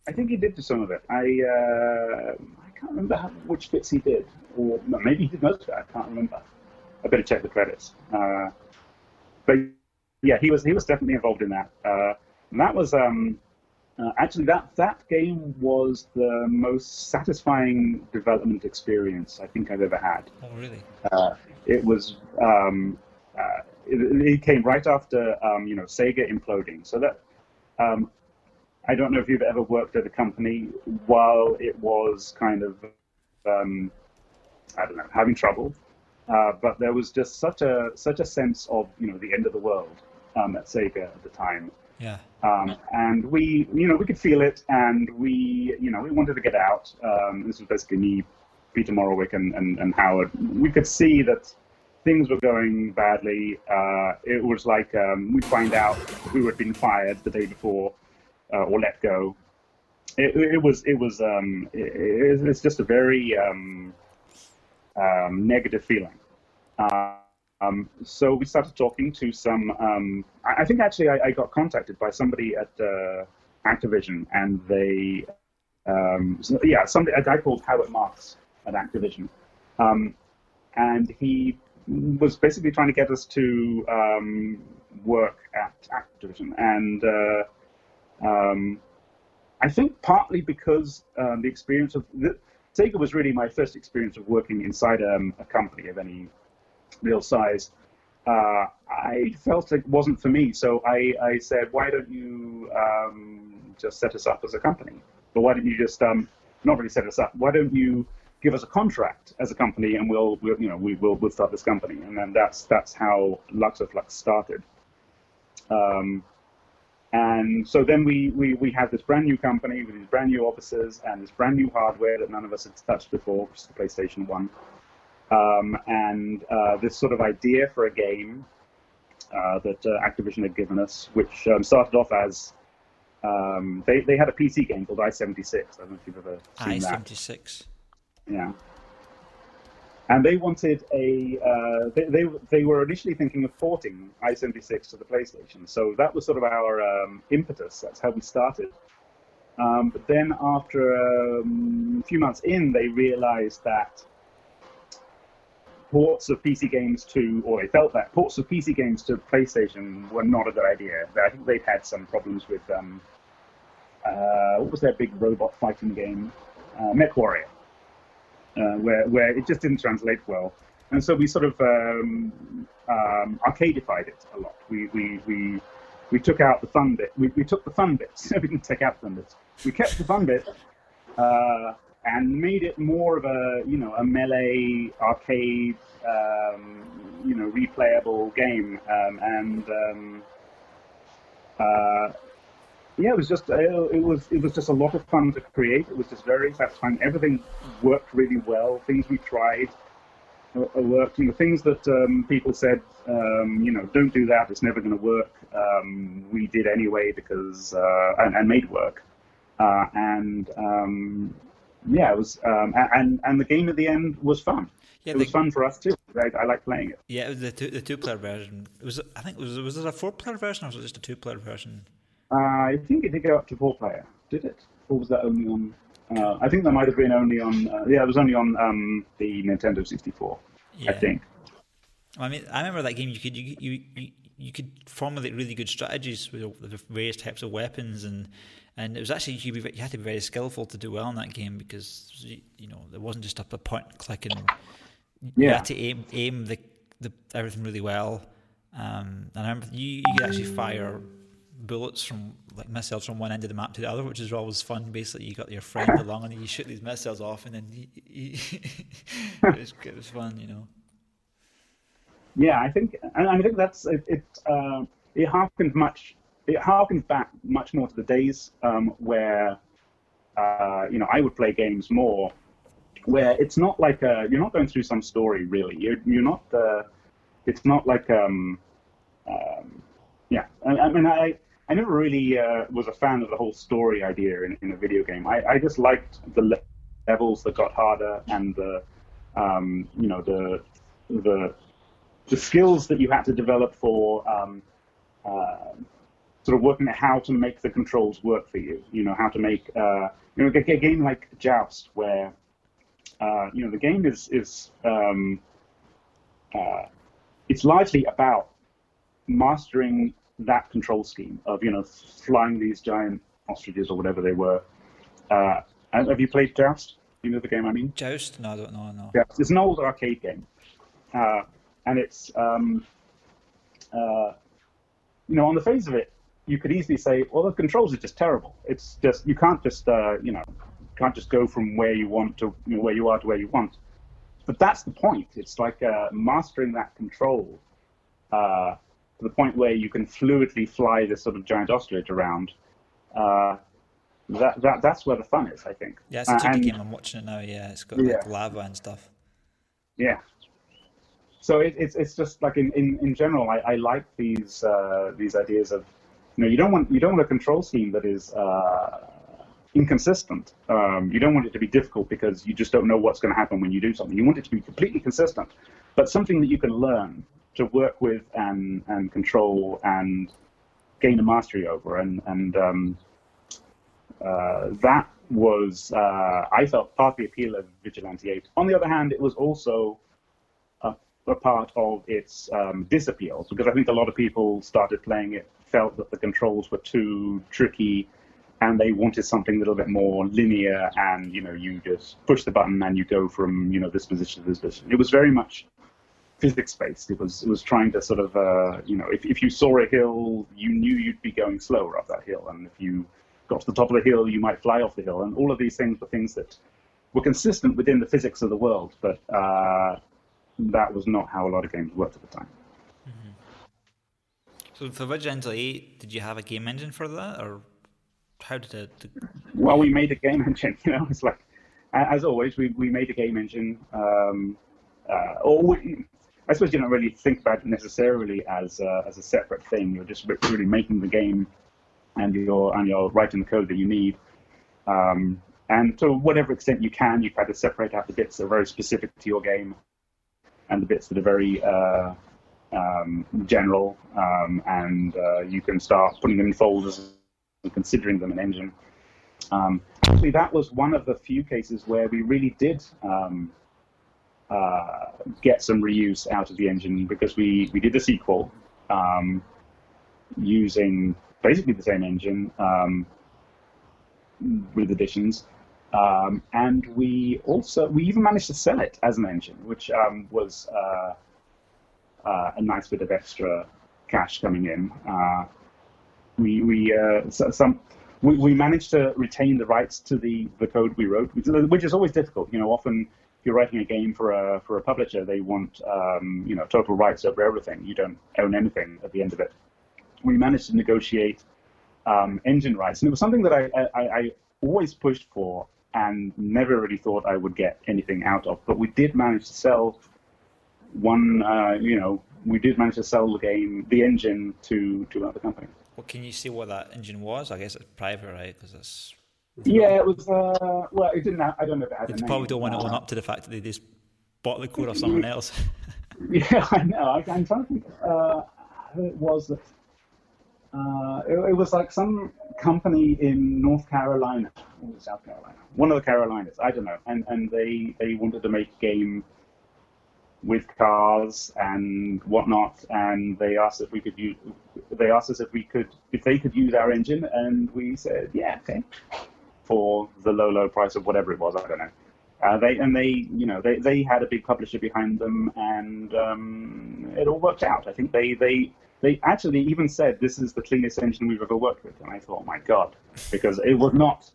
[SPEAKER 2] I think he did do some of it. I uh, I can't remember how, which bits he did, or maybe he did most of it. I can't remember. I better check the credits. Uh, but yeah, he was he was definitely involved in that. Uh, and that was um, uh, actually that that game was the most satisfying development experience I think I've ever had.
[SPEAKER 1] Oh, really?
[SPEAKER 2] Uh, it was um, uh, it, it, came right after um, you know Sega imploding. So that um, I don't know if you've ever worked at a company while it was kind of um, I don't know having trouble, uh, but there was just such a such a sense of you know the end of the world um, at Sega at the time.
[SPEAKER 1] Yeah.
[SPEAKER 2] Um, and we, you know, we could feel it, and we, you know, we wanted to get out. Um, this was basically me Peter Morawiec and, and, and Howard, we could see that things were going badly. Uh, it was like um, we find out who had been fired the day before uh, or let go. It, it was it was um, it, it's just a very um, um negative feeling. Um, so we started talking to some. Um, I, think actually I, I, got contacted by somebody at uh, Activision, and they so, yeah somebody a guy called Howard Marks at Activision, and he was basically trying to get us to um, work at Activision, and uh, um, I think partly because um, the experience of the, Sega was really my first experience of working inside um, a company of any real size. Uh, I felt it wasn't for me, so I, I said, "Why don't you um, just set us up as a company? But why don't you just um, not really set us up? Why don't you?" give us a contract as a company, and we'll, we'll you know, we will we'll start this company. And then that's that's how Luxoflux started. Um, and so then we, we, we had this brand new company with these brand new offices and this brand new hardware that none of us had touched before, which is the PlayStation 1. Um, and uh, this sort of idea for a game uh, that uh, Activision had given us, which um, started off as um, they, they had a PC game called I-76. I don't know if you've ever seen
[SPEAKER 1] I-76. that. I-76.
[SPEAKER 2] Yeah. And they wanted a. Uh, they, they, they were initially thinking of porting i76 to the PlayStation, so that was sort of our um, impetus. That's how we started. Um, but then after um, a few months in, they realized that ports of PC games to, or they felt that ports of PC games to PlayStation were not a good idea. I think they'd had some problems with um, uh, what was their big robot fighting game, uh, MechWarrior uh, where where it just didn't translate well, and so we sort of um, um, arcadified it a lot. We we we we took out the fun bit. We, we took the fun bits. (laughs) we didn't take out the fun bits. We kept the fun bit uh, and made it more of a you know a melee arcade um, you know replayable game um, and um, uh, yeah, it was just uh, it was it was just a lot of fun to create. It was just very satisfying. Everything worked really well. Things we tried uh, uh worked. You know, things that um, people said, um, you know, don't do that. It's never going to work. Um, we did anyway because uh, and, and, made work. Uh, and yeah, it was um, and and the game at the end was fun. Yeah, it was fun for us too. I, I like playing it.
[SPEAKER 1] Yeah, it was the two the two player version. It was I think it was was it a four player version or was it just a two player version?
[SPEAKER 2] Uh, I think it did go up to four player. Did it? Or was that only on? Uh, I think that might have been only on. Uh, yeah, it was only on um, the Nintendo 64. Yeah. I think.
[SPEAKER 1] I mean, I remember that game. You could you you you, could formulate really good strategies with the various types of weapons, and and it was actually you, you had to be very skillful to do well in that game because you know it wasn't just up a point and click and yeah. you had to aim aim the, the everything really well. Um, and I remember you, you could actually fire bullets from like missiles from one end of the map to the other, which is always fun. Basically, you got your friend along and you shoot these missiles off, and then you, (laughs) you (laughs) it, was, it was fun, you know.
[SPEAKER 2] Yeah, I think, and I think that's it. It, uh, it harkens much. It harkens back much more to the days um, where, uh, you know, I would play games more, where it's not like a, you're not going through some story really. You're you're not. Uh, it's not like um, um, yeah. I, I mean, I I never really uh, was a fan of the whole story idea in, in a video game. I, I just liked the levels that got harder and the um, you know the the the skills that you had to develop for um, uh, sort of working out how to make the controls work for you. You know how to make uh, you know a, a game like Joust where uh, you know the game is is um, uh, it's largely about mastering that control scheme of you know flying these giant ostriches or whatever they were. Uh, have you played Joust? You know the game I mean?
[SPEAKER 1] Joust? No, I don't know. No.
[SPEAKER 2] Yeah, it's an old arcade game, uh, and it's um, uh, you know on the face of it, you could easily say, well, the controls are just terrible. It's just you can't just uh, you know can't just go from where you want to you know, where you are to where you want. But that's the point. It's like uh, mastering that control uh, to the point where you can fluidly fly this sort of giant ostrich around. Uh, that, that that's where the fun is, I think.
[SPEAKER 1] Yeah, it's a 2D game. I'm watching it now. Yeah, it's got yeah. like lava and stuff.
[SPEAKER 2] Yeah. So it, it's it's just like in, in, in general, I, I like these uh, these ideas of you know you don't want you don't want a control scheme that is uh, inconsistent. Um, you don't want it to be difficult because you just don't know what's going to happen when you do something. You want it to be completely consistent, but something that you can learn to work with and and control and gain a mastery over. And and um, uh, that was uh, I felt part of the appeal of Vigilante 8. On the other hand, it was also a, part of its um, disappeal because I think a lot of people started playing it felt that the controls were too tricky and they wanted something a little bit more linear and you know you just push the button and you go from you know this position to this position. It was very much physics based it was it was trying to sort of uh, you know if, if you saw a hill you knew you'd be going slower up that hill and if you got to the top of the hill you might fly off the hill and all of these things were things that were consistent within the physics of the world but uh, that was not how a lot of games worked at the time mm-hmm.
[SPEAKER 1] so for Vigilante 8 did you have a game engine for that or how did it?
[SPEAKER 2] Well, we made a game (laughs) engine. You know, it's like as always, we, we made a game engine. Um, uh, or we, I suppose you don't really think about it necessarily as a, as a separate thing. You're just really making the game, and you're and you're writing the code that you need. Um, and to whatever extent you can, you try to separate out the bits that are very specific to your game, and the bits that are very uh, um, general. Um, and uh, you can start putting them in folders and considering them an engine. Um, actually, that was one of the few cases where we really did um, uh, get some reuse out of the engine because we, we did a sequel um, using basically the same engine um, with additions. Um, and we also we even managed to sell it as an engine, which um, was uh, uh, a nice bit of extra cash coming in. Uh, we we uh, some we, we managed to retain the rights to the, the code we wrote, which is always difficult. You know, often if you're writing a game for a for a publisher, they want um, you know total rights over everything. You don't own anything at the end of it. We managed to negotiate um, engine rights, and it was something that I, I, I always pushed for and never really thought I would get anything out of. But we did manage to sell one. Uh, you know, we did manage to sell the game, the engine, to to another company.
[SPEAKER 1] Well, can you see what that engine was? I guess it's private, right? Because it's.
[SPEAKER 2] Yeah, it was. Uh, well, it didn't. Have, I don't know if it had.
[SPEAKER 1] You probably don't want to own up to the fact that they just bought the code of someone (laughs) else. (laughs)
[SPEAKER 2] yeah, I know. I, am trying to think uh, who it was that. Uh, it, it, was like some company in North Carolina or South Carolina, one of the Carolinas. I don't know, and and they they wanted to make a game with cars and whatnot, and they asked if we could use. They asked us if we could, if they could use our engine, and we said, yeah, okay, for the low, low price of whatever it was. I don't know. Uh, they and they, you know, they, they had a big publisher behind them, and um, it all worked out. I think they they they actually even said this is the cleanest engine we've ever worked with, and I thought, my God, because it was not,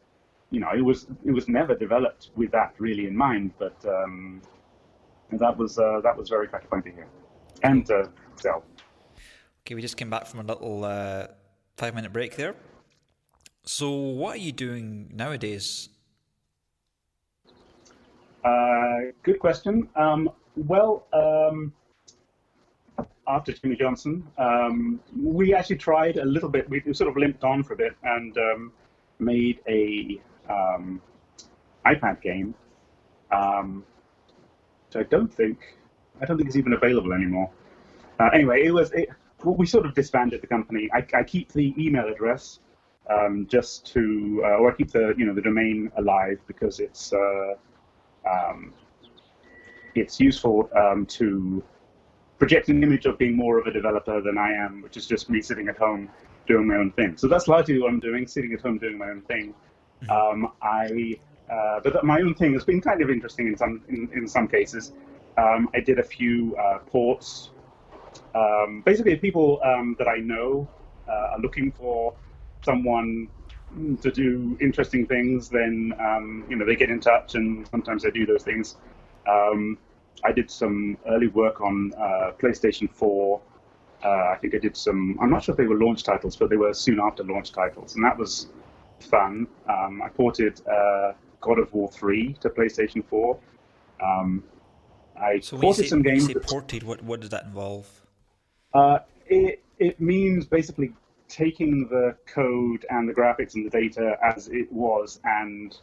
[SPEAKER 2] you know, it was it was never developed with that really in mind, but um, that was uh, that was very gratifying to hear and to sell.
[SPEAKER 1] Okay, we just came back from a little uh, five minute break there. So, what are you doing nowadays?
[SPEAKER 2] Uh, good question. Um, well, um, after Jimmie Johnson, um, we actually tried a little bit. We sort of limped on for a bit and um, made a um, iPad game. Um, I don't think I don't think it's even available anymore. Uh, anyway, it was it, well, we sort of disbanded the company. I, I keep the email address um, just to, uh, or I keep the you know the domain alive because it's uh, um, it's useful to project an image of being more of a developer than I am, which is just me sitting at home doing my own thing. So that's largely what I'm doing, sitting at home doing my own thing. Mm-hmm. Um, I uh, but my own thing has been kind of interesting in some in, in some cases. Um, I did a few uh, ports. Um, basically, people um, that I know uh, are looking for someone to do interesting things. Then um, you know they get in touch, and sometimes I do those things. Um, I did some early work on uh, PlayStation 4. Uh, I think I did some. I'm not sure if they were launch titles, but they were soon after launch titles, and that was fun. Um, I ported uh, God of War 3 to PlayStation 4. Um, I
[SPEAKER 1] so
[SPEAKER 2] ported
[SPEAKER 1] say,
[SPEAKER 2] some games.
[SPEAKER 1] When ported, what, what does that involve?
[SPEAKER 2] Uh, it, it means basically taking the code and the graphics and the data as it was and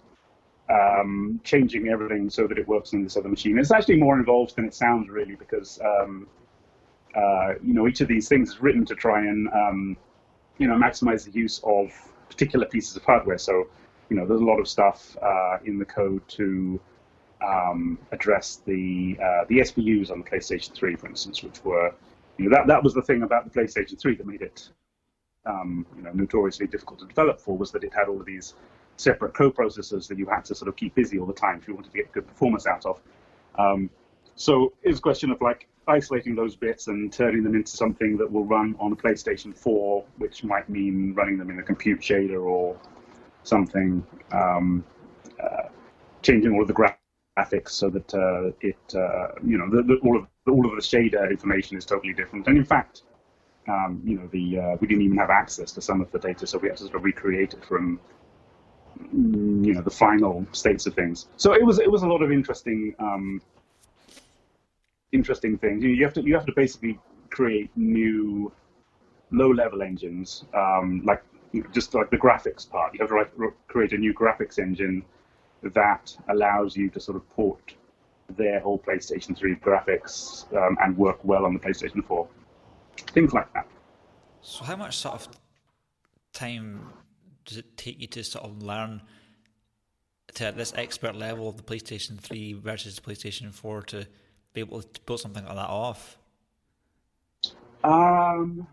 [SPEAKER 2] um, changing everything so that it works on this other machine. It's actually more involved than it sounds, really, because um, uh, you know each of these things is written to try and um, you know maximize the use of particular pieces of hardware. So you know there's a lot of stuff uh, in the code to um, address the uh, the SPUs on the PlayStation 3, for instance, which were you know that that was the thing about the PlayStation 3 that made it um, you know notoriously difficult to develop for was that it had all of these separate co-processors that you had to sort of keep busy all the time if you wanted to get good performance out of. Um, so it's a question of like isolating those bits and turning them into something that will run on a PlayStation 4, which might mean running them in a compute shader or something, um, uh, changing all of the graphics so that uh, it, uh, you know, the, the, all of all of the shader information is totally different. And in fact, um, you know, the uh, we didn't even have access to some of the data, so we had to sort of recreate it from you know the final states of things. So it was it was a lot of interesting um, interesting things. You have to you have to basically create new low level engines, um, like just like the graphics part. You have to write, create a new graphics engine that allows you to sort of port their whole PlayStation 3 graphics um, and work well on the PlayStation 4. Things like that.
[SPEAKER 1] So how much sort of time does it take you to sort of learn to this expert level of the PlayStation 3 versus the PlayStation 4 to be able to pull something like that off?
[SPEAKER 2] Um,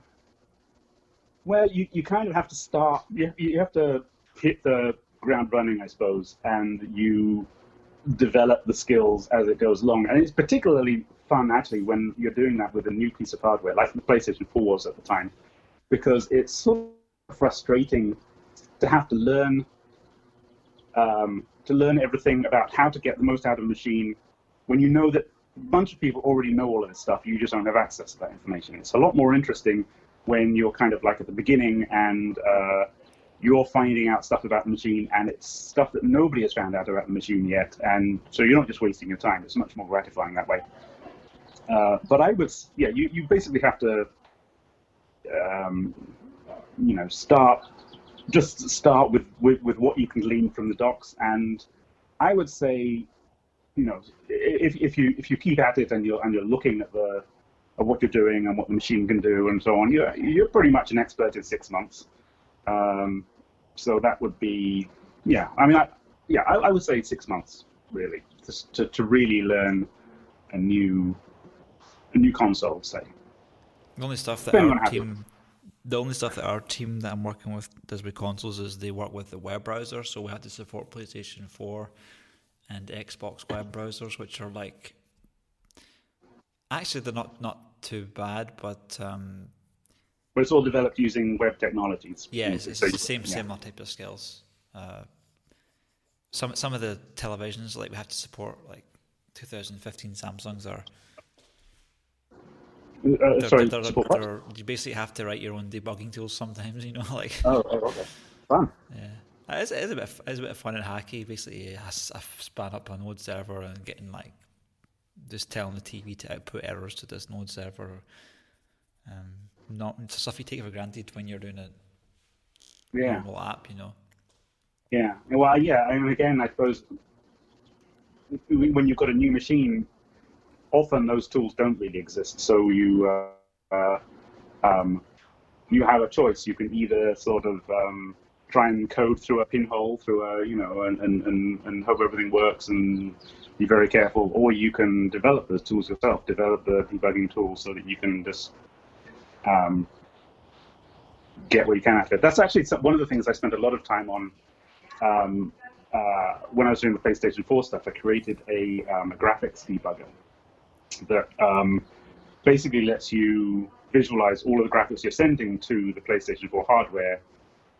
[SPEAKER 2] well, you, you kind of have to start, you, you have to hit the ground running, I suppose, and you develop the skills as it goes along. And it's particularly fun, actually, when you're doing that with a new piece of hardware, like the PlayStation 4 was at the time, because it's sort of frustrating to have to learn um, to learn everything about how to get the most out of a machine when you know that a bunch of people already know all of this stuff. You just don't have access to that information. It's a lot more interesting when you're kind of like at the beginning and uh, you're finding out stuff about the machine and it's stuff that nobody has found out about the machine yet. And so you're not just wasting your time. It's much more gratifying that way. Uh, but I would, yeah, you, you basically have to, um, you know, start just start with, with, with what you can glean from the docs. And I would say, you know, if, if you if you keep at it and you're and you're looking at the at what you're doing and what the machine can do and so on, you're you're pretty much an expert in six months. Um, so that would be, yeah. I mean, I, yeah, I, I would say six months really to, to to really learn a new a new console, say.
[SPEAKER 1] The only stuff that our team the only stuff that our team that I'm working with does with consoles is they work with the web browser, so we had to support PlayStation 4 and Xbox web browsers, which are like actually they're not not too bad, but um,
[SPEAKER 2] but it's all developed using web technologies.
[SPEAKER 1] Yeah, it's, it's the same yeah. similar type of skills. Uh, some some of the televisions like we have to support like 2015 Samsungs are
[SPEAKER 2] uh, they're, sorry, they're,
[SPEAKER 1] they're, you basically have to write your own debugging tools sometimes. You know, (laughs) like
[SPEAKER 2] oh, oh okay, fun.
[SPEAKER 1] Yeah, it is, it is a bit it is a bit of fun and hacky. Basically, I, I span up a node server and getting like just telling the TV to output errors to this node server. Um, not stuff you take for granted when you're doing a
[SPEAKER 2] yeah.
[SPEAKER 1] normal app, you know.
[SPEAKER 2] Yeah, well, yeah, I mean, again, I suppose when you've got a new machine, often those tools don't really exist. So you uh, uh, um, you have a choice. You can either sort of um, try and code through a pinhole, through a you know, and, and, and, and hope everything works and be very careful, or you can develop those tools yourself, develop the debugging tools so that you can just um, get what you can out of it. That's actually one of the things I spent a lot of time on um, uh, when I was doing the PlayStation 4 stuff. I created a, um, a graphics debugger that um, basically lets you visualize all of the graphics you're sending to the PlayStation 4 hardware,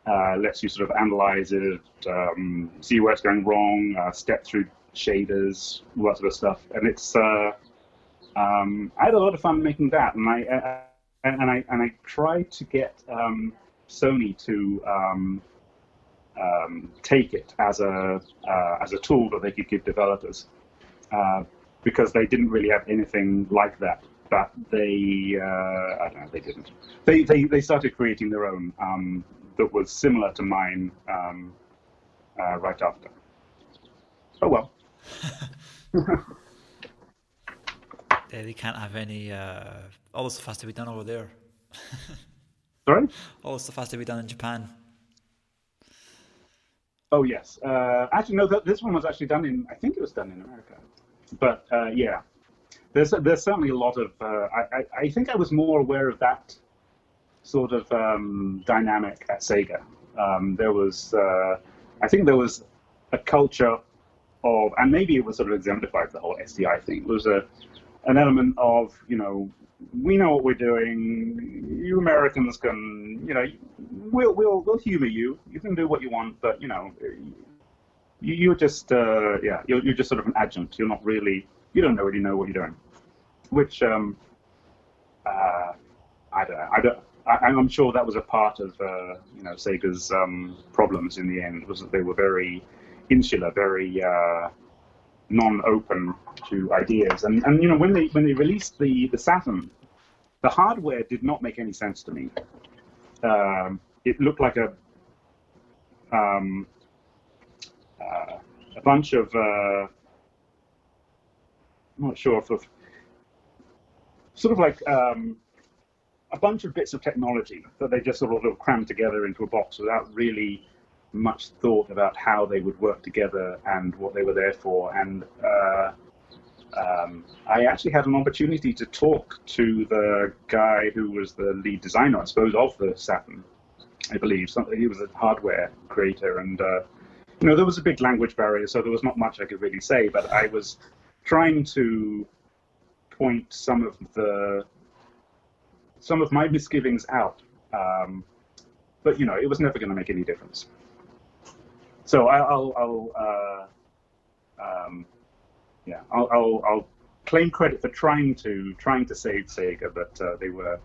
[SPEAKER 2] uh, lets you sort of analyze it, um, see where it's going wrong, uh, step through shaders, all that sort of stuff. And it's uh, um, I had a lot of fun making that, and I uh, and I and I tried to get um, Sony to um, um, take it as a uh, as a tool that they could give developers uh, because they didn't really have anything like that. But they, uh, I don't know, they didn't. They, they, they started creating their own um, that was similar to mine um, uh, right after. Oh well.
[SPEAKER 1] yeah, (laughs) they can't have any. Uh, all the stuff has to be done over there. (laughs)
[SPEAKER 2] Sorry.
[SPEAKER 1] All the stuff has to be done in Japan.
[SPEAKER 2] Oh yes. Uh, actually, no. Th- this one was actually done in. I think it was done in America. But uh, yeah, there's there's certainly a lot of. Uh, I, I think I was more aware of that sort of um, dynamic at Sega. Um, there was, uh, I think, there was a culture of, and maybe it was sort of exemplified the whole STI thing. It was a an element of, you know, we know what we're doing. You Americans can, you know, we'll we'll we'll humor you. You can do what you want, but you know, you, are just uh, yeah, you're, you're just sort of an adjunct. You're not really, you don't really know what you're doing. Which um, uh, I don't know. I don't. I, am sure that was a part of uh, you know Sega's um, problems in the end. Was that they were very insular, very uh, non-open to ideas. And and you know when they when they released the the Saturn, the hardware did not make any sense to me. Um, it looked like a um, uh, a bunch of uh, I'm not sure if sort of like um, a bunch of bits of technology that they just sort of crammed together into a box without really much thought about how they would work together and what they were there for. And uh, um, I actually had an opportunity to talk to the guy who was the lead designer, I suppose, of the Saturn. I believe he was a hardware creator, and uh, you know there was a big language barrier, so there was not much I could really say. But I was trying to point some of the some of my misgivings out. Um, but you know, it was never going to make any difference. So I, will I'll, uh, um, yeah, I'll, I'll, I'll, claim credit for trying to trying to save Sega, but uh, they were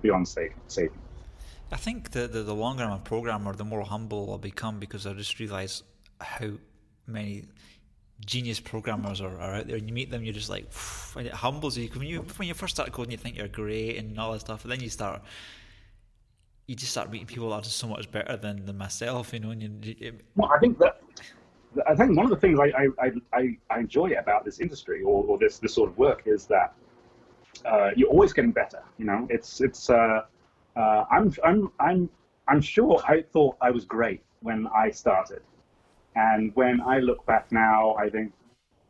[SPEAKER 2] beyond saving.
[SPEAKER 1] I think the, the, the longer I'm a programmer, the more humble I'll become because I just realise how many genius programmers are, are out there. And you meet them you're just like and it humbles you. When you when you first start coding you think you're great and all that stuff and then you start you just start meeting people that are just so much better than, than myself you know and you,
[SPEAKER 2] it, well I think that I think one of the things I, I, I, I enjoy about this industry or, or this this sort of work is that uh, you're always getting better you know? It's it's uh, uh, I'm I'm I'm I'm sure I thought I was great when I started and when I look back now, I think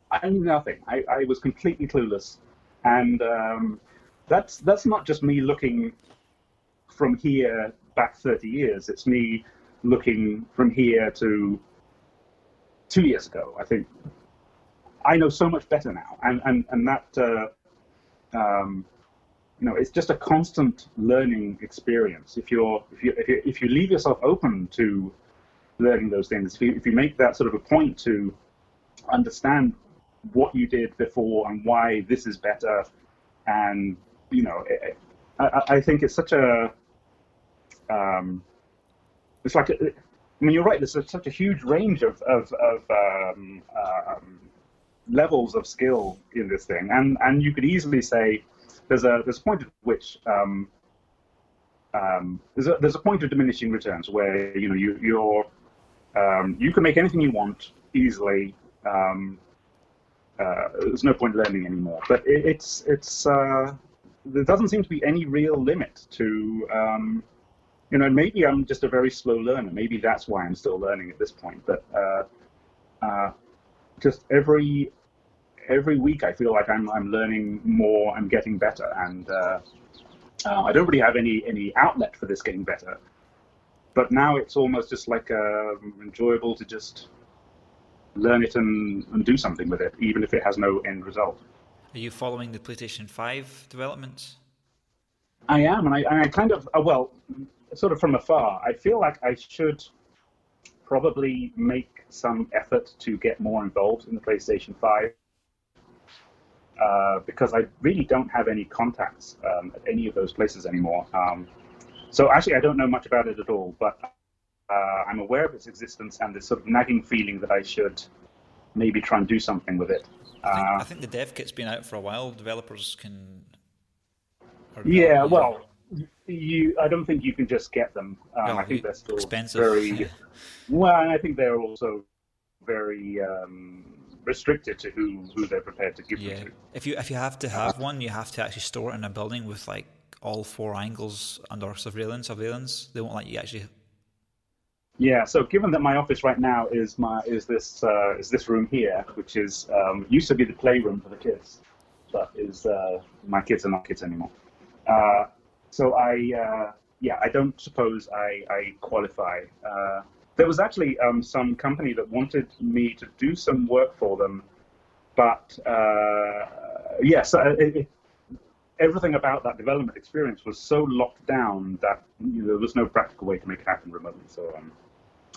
[SPEAKER 2] I knew nothing. I, I was completely clueless, and um, that's that's not just me looking from here back 30 years. It's me looking from here to two years ago. I think I know so much better now, and and and that uh, um, you know it's just a constant learning experience. If you're if you if you, if you leave yourself open to learning those things. If you, if you make that sort of a point to understand what you did before and why this is better, and you know, it, I, I, think it's such a, um, it's like, a, I mean, you're right. There's such a huge range of of, of um, um, levels of skill in this thing, and and you could easily say there's a there's a point at which um, um, there's a there's a point of diminishing returns where you know you you're um, you can make anything you want easily. Um, uh, there's no point learning anymore. But it, it's it's uh, there doesn't seem to be any real limit to um, you know. Maybe I'm just a very slow learner. Maybe that's why I'm still learning at this point. But uh, uh just every every week, I feel like I'm I'm learning more. I'm getting better, and uh, uh, I don't really have any any outlet for this getting better but now it's almost just like uh, enjoyable to just learn it and, and do something with it, even if it has no end result.
[SPEAKER 1] Are you following the PlayStation 5 developments?
[SPEAKER 2] I am, and I, I kind of, uh, well, sort of from afar, I feel like I should probably make some effort to get more involved in the PlayStation 5. Uh, because I really don't have any contacts um, at any of those places anymore. Um, so actually, I don't know much about it at all, but uh, I'm aware of its existence and this sort of nagging feeling that I should maybe try and do something with it.
[SPEAKER 1] I think, uh, I think the dev kit's been out for a while. Developers can.
[SPEAKER 2] Yeah, well, you. I don't think you can just get them. Um, no, I think they're still expensive. very. (laughs) well, I think they're also very um, restricted to who, who they're prepared to give yeah. them to.
[SPEAKER 1] If you if you have to have uh, one, you have to actually store it in a building with like all four angles under surveillance. Surveillance. They won't let you actually
[SPEAKER 2] yeah. So given that my office right now is my is this uh, is this room here, which is um, used to be the playroom for the kids, but is uh, my kids are not kids anymore. Uh, so I uh, yeah I don't suppose I I qualify. Uh, there was actually um, some company that wanted me to do some work for them, but uh, yes, it, it, everything about that development experience was so locked down that you know, there was no practical way to make it happen remotely. So um,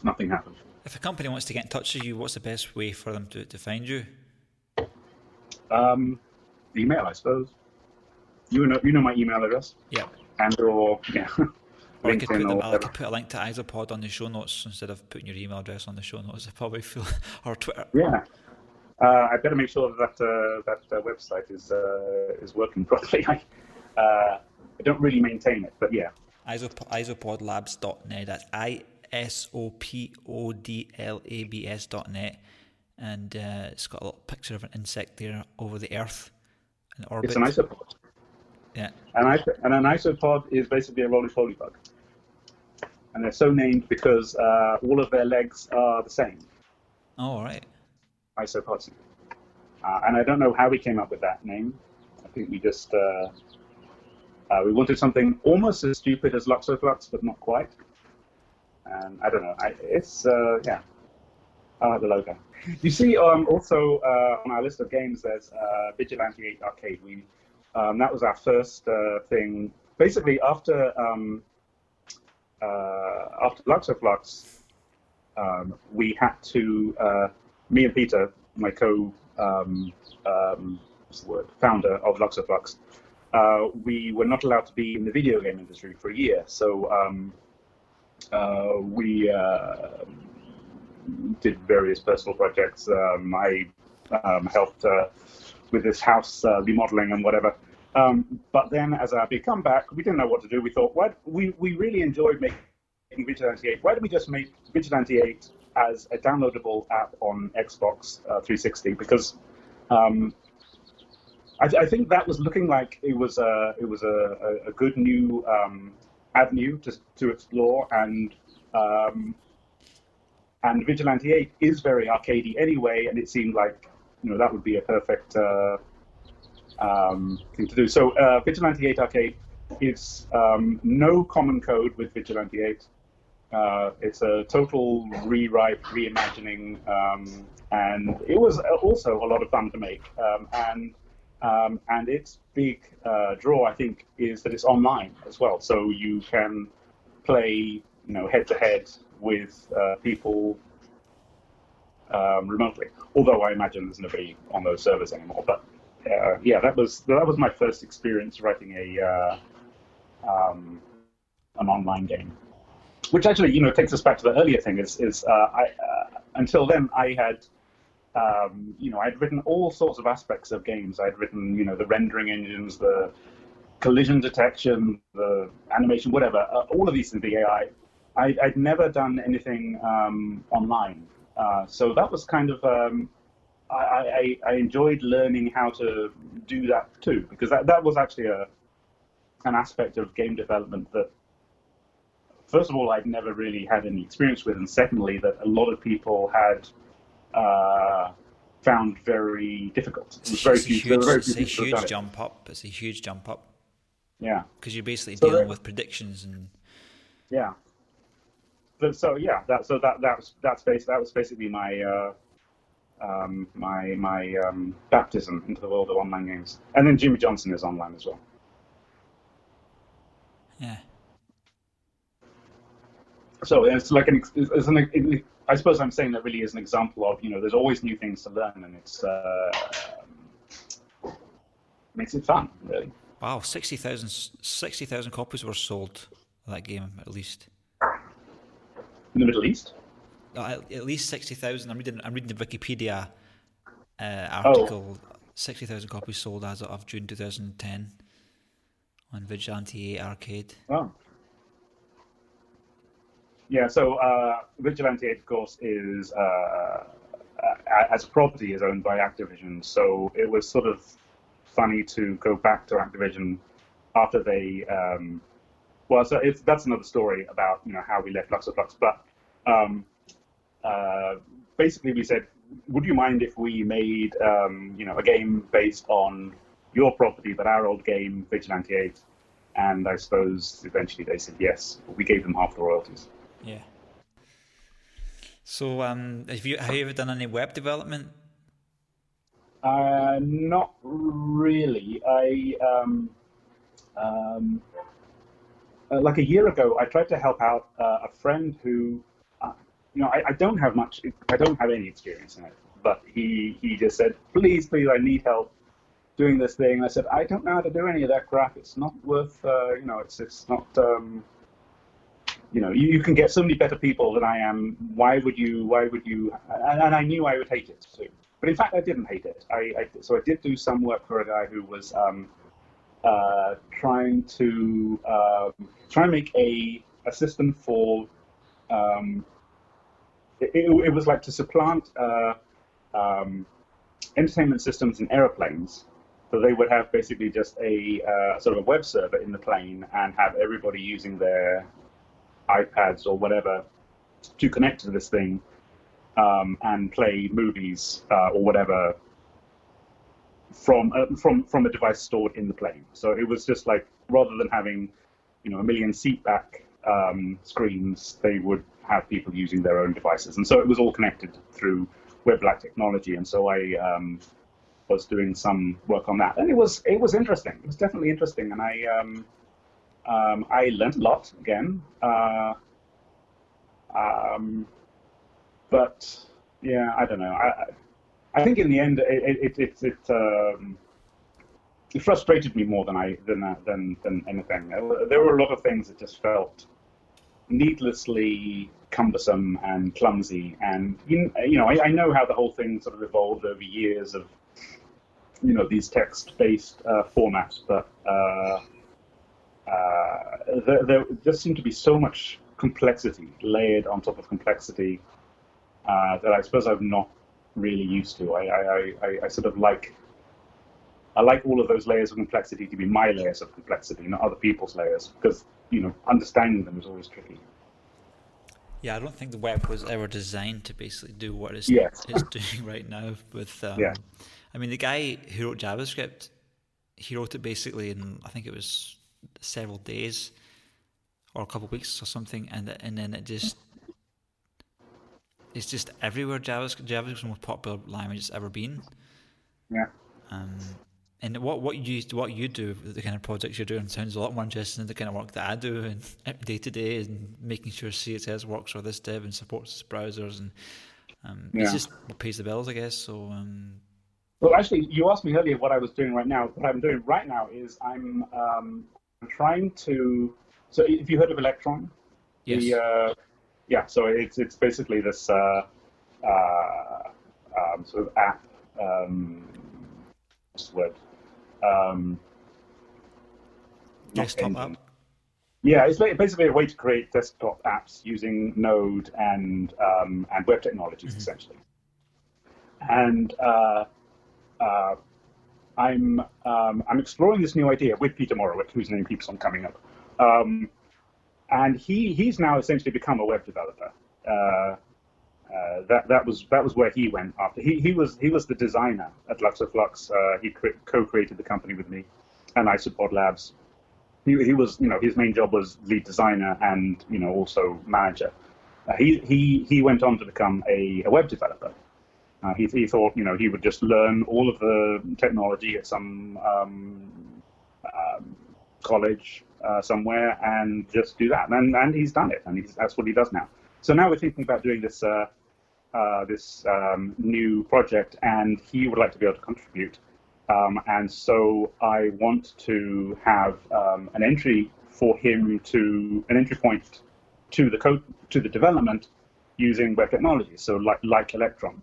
[SPEAKER 2] nothing happened.
[SPEAKER 1] If a company wants to get in touch with you, what's the best way for them to, to find you?
[SPEAKER 2] Um, email, I suppose. You know, you know my email address.
[SPEAKER 1] Yeah.
[SPEAKER 2] And or yeah. (laughs)
[SPEAKER 1] I could, put them, I could put a link to Isopod on the show notes instead of putting your email address on the show notes. I probably feel (laughs) or Twitter.
[SPEAKER 2] Yeah. Uh, I better make sure that uh, that uh, website is uh, is working (laughs) properly. I, uh, I don't really maintain it, but yeah.
[SPEAKER 1] Isop- isopodlabs.net. That's I S O P O D L A B S dot net, and uh, it's got a little picture of an insect there over the Earth in orbit.
[SPEAKER 2] It's an isopod.
[SPEAKER 1] Yeah.
[SPEAKER 2] And, and an isopod is basically a roly poly bug. And they're so named because uh, all of their legs are the same.
[SPEAKER 1] Oh, all right.
[SPEAKER 2] Isopods. Uh, and I don't know how we came up with that name. I think we just uh, uh we wanted something almost as stupid as Luxoflux, but not quite. And I don't know. I, it's uh, yeah. I like the logo. You see, um, also uh, on our list of games, there's uh, Vigilante 8 Arcade. We um, that was our first uh, thing. Basically, after um, uh, after Luxoflux, um, we had to uh, me and Peter, my co um, um, word founder of Luxoflux, uh, we were not allowed to be in the video game industry for a year. So um, uh, we uh, did various personal projects. Um, I um, helped uh, with this house remodeling and whatever. Um, but then, as our big comeback, we didn't know what to do. We thought, what we we really enjoyed making Vigilante 8. Why don't we just make Vigilante 8 as a downloadable app on Xbox uh, 360? Because um, I, I, think that was looking like it was a it was a, a, a good new um, avenue to, to explore, and um, and Vigilante 8 is very arcadey anyway, and it seemed like you know that would be a perfect uh, um, thing to do. So uh, Vigilante 8 Arcade is um, no common code with Vigilante 8. Uh, it's a total rewrite, reimagining, um, and it was also a lot of fun to make. Um, and um, and its big uh, draw, I think, is that it's online as well. So you can play, you know, head to head with uh, people um, remotely. Although I imagine there's nobody on those servers anymore. But uh, yeah, that was that was my first experience writing a uh, um, an online game. Which actually, you know, takes us back to the earlier thing. Is is uh, I uh, until then I had um, you know, I'd written all sorts of aspects of games. I'd written, you know, the rendering engines, the collision detection, the animation, whatever, uh, all of these in the AI. I, would never done anything um, online. Uh, so that was kind of, um, I, I, I, enjoyed learning how to do that too, because that, that was actually a, an aspect of game development that, first of all, I'd never really had any experience with, and secondly, that a lot of people had uh, found very difficult.
[SPEAKER 1] It was very it's huge, very it's a huge jump it. up. It's a huge jump up.
[SPEAKER 2] Yeah,
[SPEAKER 1] because you're basically so dealing with predictions and.
[SPEAKER 2] Yeah. But, so yeah, that so that that was that's bas- that was basically my uh, um, my my um, baptism into the world of online games, and then Jimmie Johnson is online as well.
[SPEAKER 1] Yeah.
[SPEAKER 2] So it's like an it's an I suppose I'm saying that really is an example of, you know, there's always new things to learn, and it's uh, makes it fun, really.
[SPEAKER 1] Wow, 60,000 60, copies were sold of that game, at least.
[SPEAKER 2] In the Middle East?
[SPEAKER 1] Uh, at least 60,000. I'm reading, I'm reading the Wikipedia uh, article. Oh. 60,000 copies sold as of June 2010 on Vigilante 8 Arcade.
[SPEAKER 2] Oh. Yeah, so uh, Vigilante 8, of course, is uh, as a property is owned by Activision. So it was sort of funny to go back to Activision after they. Um, well, so it's, that's another story about you know how we left Luxoflux, but um, uh, basically we said, would you mind if we made um, you know a game based on your property, but our old game Vigilante 8? And I suppose eventually they said yes. We gave them half the royalties.
[SPEAKER 1] Yeah. So, um, have you have you ever done any web development?
[SPEAKER 2] Uh, not really. I um, um, uh, like a year ago, I tried to help out uh, a friend who, you know, I, I, don't have much. I don't have any experience in it, but he he just said, "Please, please, I need help doing this thing." I said, "I don't know how to do any of that crap. It's not worth. Uh, you know, it's it's not." Um, you know, you, you, can get so many better people than I am. Why would you? Why would you? And, and I knew I would hate it too. But in fact, I didn't hate it. I, I so I did do some work for a guy who was um, uh, trying to uh, try and make a a system for. Um, it, it, was like to supplant uh, um, entertainment systems in airplanes. So they would have basically just a uh, sort of a web server in the plane and have everybody using their iPads or whatever to connect to this thing um, and play movies uh, or whatever from uh, from from a device stored in the plane. So it was just like rather than having you know a million seat back um, screens, they would have people using their own devices, and so it was all connected through WebLAC technology. And so I um, was doing some work on that, and it was it was interesting. It was definitely interesting, and I um, um, I learned a lot again. Uh, um, but yeah, I don't know. I, I think in the end, it it it, it, um, it frustrated me more than I than uh, than than anything. There were a lot of things that just felt needlessly cumbersome and clumsy. And you, you know, I, I know how the whole thing sort of evolved over years of you know these text-based uh, formats, but uh, uh, there, there just seemed to be so much complexity layered on top of complexity uh, that I suppose I'm not really used to. I, I, I, I, sort of like I like all of those layers of complexity to be my layers of complexity, not other people's layers, because you know understanding them is always tricky.
[SPEAKER 1] Yeah, I don't think the web was ever designed to basically do what it's, yes. it's (laughs) doing right now. With um, yeah. I mean, the guy who wrote JavaScript, he wrote it basically in I think it was several days or a couple of weeks or something, and and then it just it's just everywhere. JavaScript, JavaScript is the most popular language it's ever been.
[SPEAKER 2] Yeah.
[SPEAKER 1] Um, and what what you what you do, the kind of projects you're doing, sounds a lot more interesting than the kind of work that I do and day to day, and making sure CSS works for this dev and supports browsers, and um, yeah. it's just what pays the bills, I guess. So. Um,
[SPEAKER 2] well, actually, you asked me earlier what I was doing right now. What I'm doing right now is I'm um, I'm trying to. So, if you heard of Electron,
[SPEAKER 1] yes. The, uh,
[SPEAKER 2] yeah. So it's it's basically this uh, uh, um, sort of app. Um, what's the word? Um,
[SPEAKER 1] desktop app.
[SPEAKER 2] Yeah, it's basically a way to create desktop apps using Node and um, and web technologies mm-hmm. essentially. And uh, uh, I'm um, I'm exploring this new idea with Peter Morawiec, whose name keeps on coming up, um, and he he's now essentially become a web developer. Uh, uh, that that was that was where he went after he he was he was the designer at Luxoflux. Uh, he cre- co-created the company with me and Isopod Labs. He, he was you know his main job was lead designer and you know also manager. Uh, he he he went on to become a, a web developer. Uh, he, he thought, you know, he would just learn all of the technology at some um, um, college uh, somewhere and just do that. And, and he's done it, and that's what he does now. So now we're thinking about doing this uh, this um, new project, and he would like to be able to contribute. Um, and so I want to have um, an entry for him to an entry point to the code to the development using web technology, so like like Electron.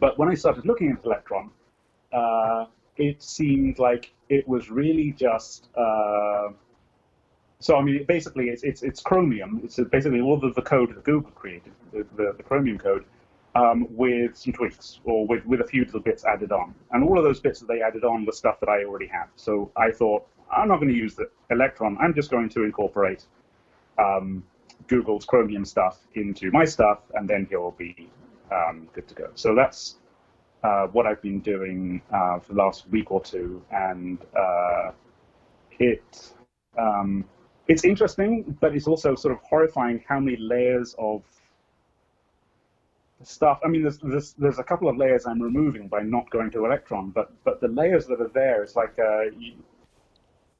[SPEAKER 2] But when I started looking at Electron, uh, it seemed like it was really just. Uh, so I mean, basically, it's it's, it's Chromium. It's basically all of the code that Google created, the, the, the Chromium code, um, with some tweaks or with, with a few little bits added on. And all of those bits that they added on were stuff that I already had. So I thought, I'm not going to use the Electron. I'm just going to incorporate um, Google's Chromium stuff into my stuff, and then he'll be um, good to go. So that's uh, what I've been doing uh, for the last week or two, and uh, it um, it's interesting, but it's also sort of horrifying how many layers of stuff. I mean, there's, there's there's a couple of layers I'm removing by not going to Electron, but but the layers that are there, it's like uh, you,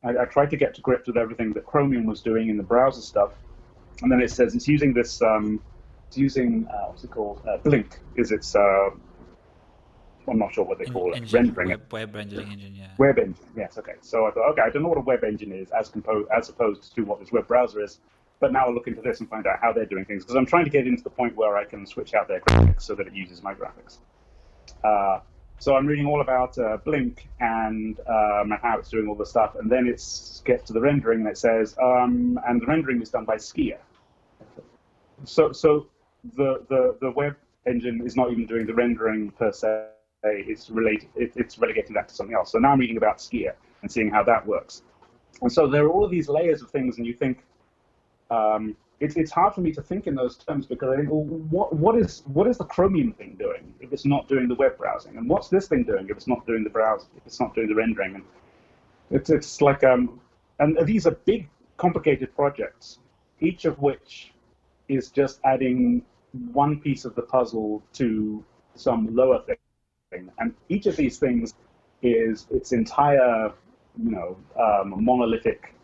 [SPEAKER 2] I, I, tried to get to grips with everything that Chromium was doing in the browser stuff, and then it says it's using this, um, it's using uh, what's it called? Uh, Blink is its. Uh, I'm not sure what they call
[SPEAKER 1] engine,
[SPEAKER 2] it. Rendering
[SPEAKER 1] web, web rendering engine, yeah.
[SPEAKER 2] Web engine, yes. Okay, so I thought, okay, I don't know what a web engine is as composed as opposed to what this web browser is. But now I'll look into this and find out how they're doing things because I'm trying to get into the point where I can switch out their graphics so that it uses my graphics. Uh, so I'm reading all about uh, Blink and, um, and how it's doing all the stuff, and then it gets to the rendering and it says, um, and the rendering is done by Skia. So, so the, the, the web engine is not even doing the rendering per se. It's related. It, it's relegating that to something else. So now I'm reading about Skia and seeing how that works. And so there are all these layers of things, and you think, um, it's it's hard for me to think in those terms because I think, well, what what is what is the Chromium thing doing if it's not doing the web browsing, and what's this thing doing if it's not doing the browse, if it's not doing the rendering, and it's it's like um, and these are big, complicated projects, each of which is just adding one piece of the puzzle to some lower thing, and each of these things is its entire, you know, um, monolithic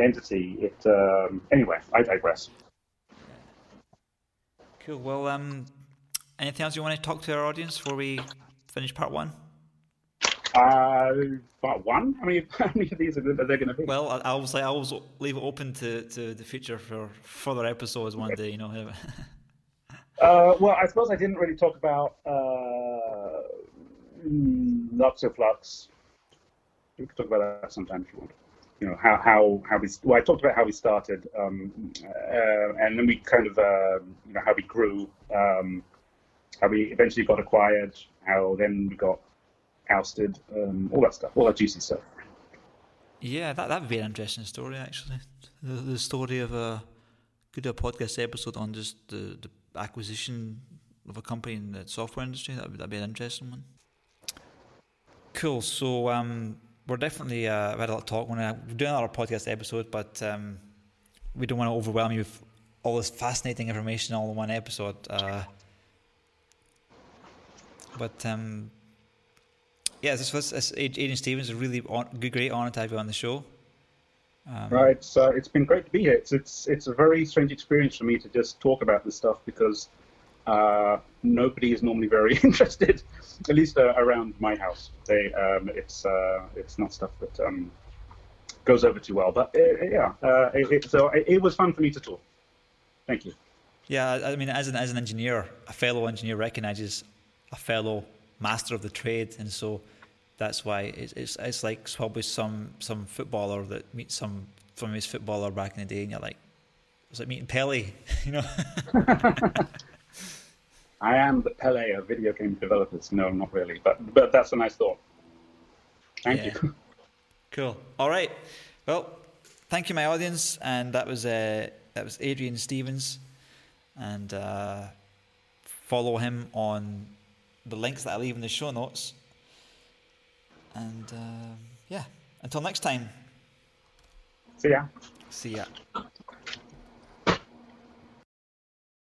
[SPEAKER 2] entity. It um, anyway. I digress.
[SPEAKER 1] Cool. Well, um, anything else you want to talk to our audience before we finish part one?
[SPEAKER 2] Uh, part one. I mean, how many of these are, are there going to be?
[SPEAKER 1] Well, I, I was like, I always leave it open to, to the future for further episodes one day. You know. (laughs)
[SPEAKER 2] uh, well, I suppose I didn't really talk about uh, Luxoflux. We could talk about that sometime if you want you know how how how we well I talked about how we started um, uh, and then we kind of uh, you know how we grew um, how we eventually got acquired how then we got ousted um, all that stuff all that juicy stuff.
[SPEAKER 1] Yeah that that'd be an interesting story actually. The, the story of a could do a podcast episode on just the, the acquisition of a company in the software industry. That would that'd be an interesting one. Cool. So um we're definitely uh, had a lot of talk. We're doing another podcast episode, but um, we don't want to overwhelm you with all this fascinating information all in one episode. Uh, but um, yeah, this was this Stephens. A really on, great honor to have you on the show.
[SPEAKER 2] Um, right, so it's been great to be here. It's it's it's a very strange experience for me to just talk about this stuff because uh, nobody is normally very (laughs) interested, at least uh, around my house. They, um, it's uh, it's not stuff that um, goes over too well. But uh, yeah, uh, it, it, so it, it, was fun for me to talk. Thank you.
[SPEAKER 1] Yeah, I mean, as an as an engineer, a fellow engineer recognizes a fellow master of the trade, and so that's why it's it's, it's like probably some some footballer that meets some famous footballer back in the day, and you're like, it's like meeting Pele, (laughs) you know. (laughs)
[SPEAKER 2] I am the Pele of video game developers. No, not really, but but that's a nice thought. Thank yeah. you.
[SPEAKER 1] Cool. All right. Well, thank you, my audience, and that was uh, that was Adrian Stephens, and uh, follow him on the links that I leave in the show notes. And uh, yeah, until next time.
[SPEAKER 2] See ya.
[SPEAKER 1] See ya.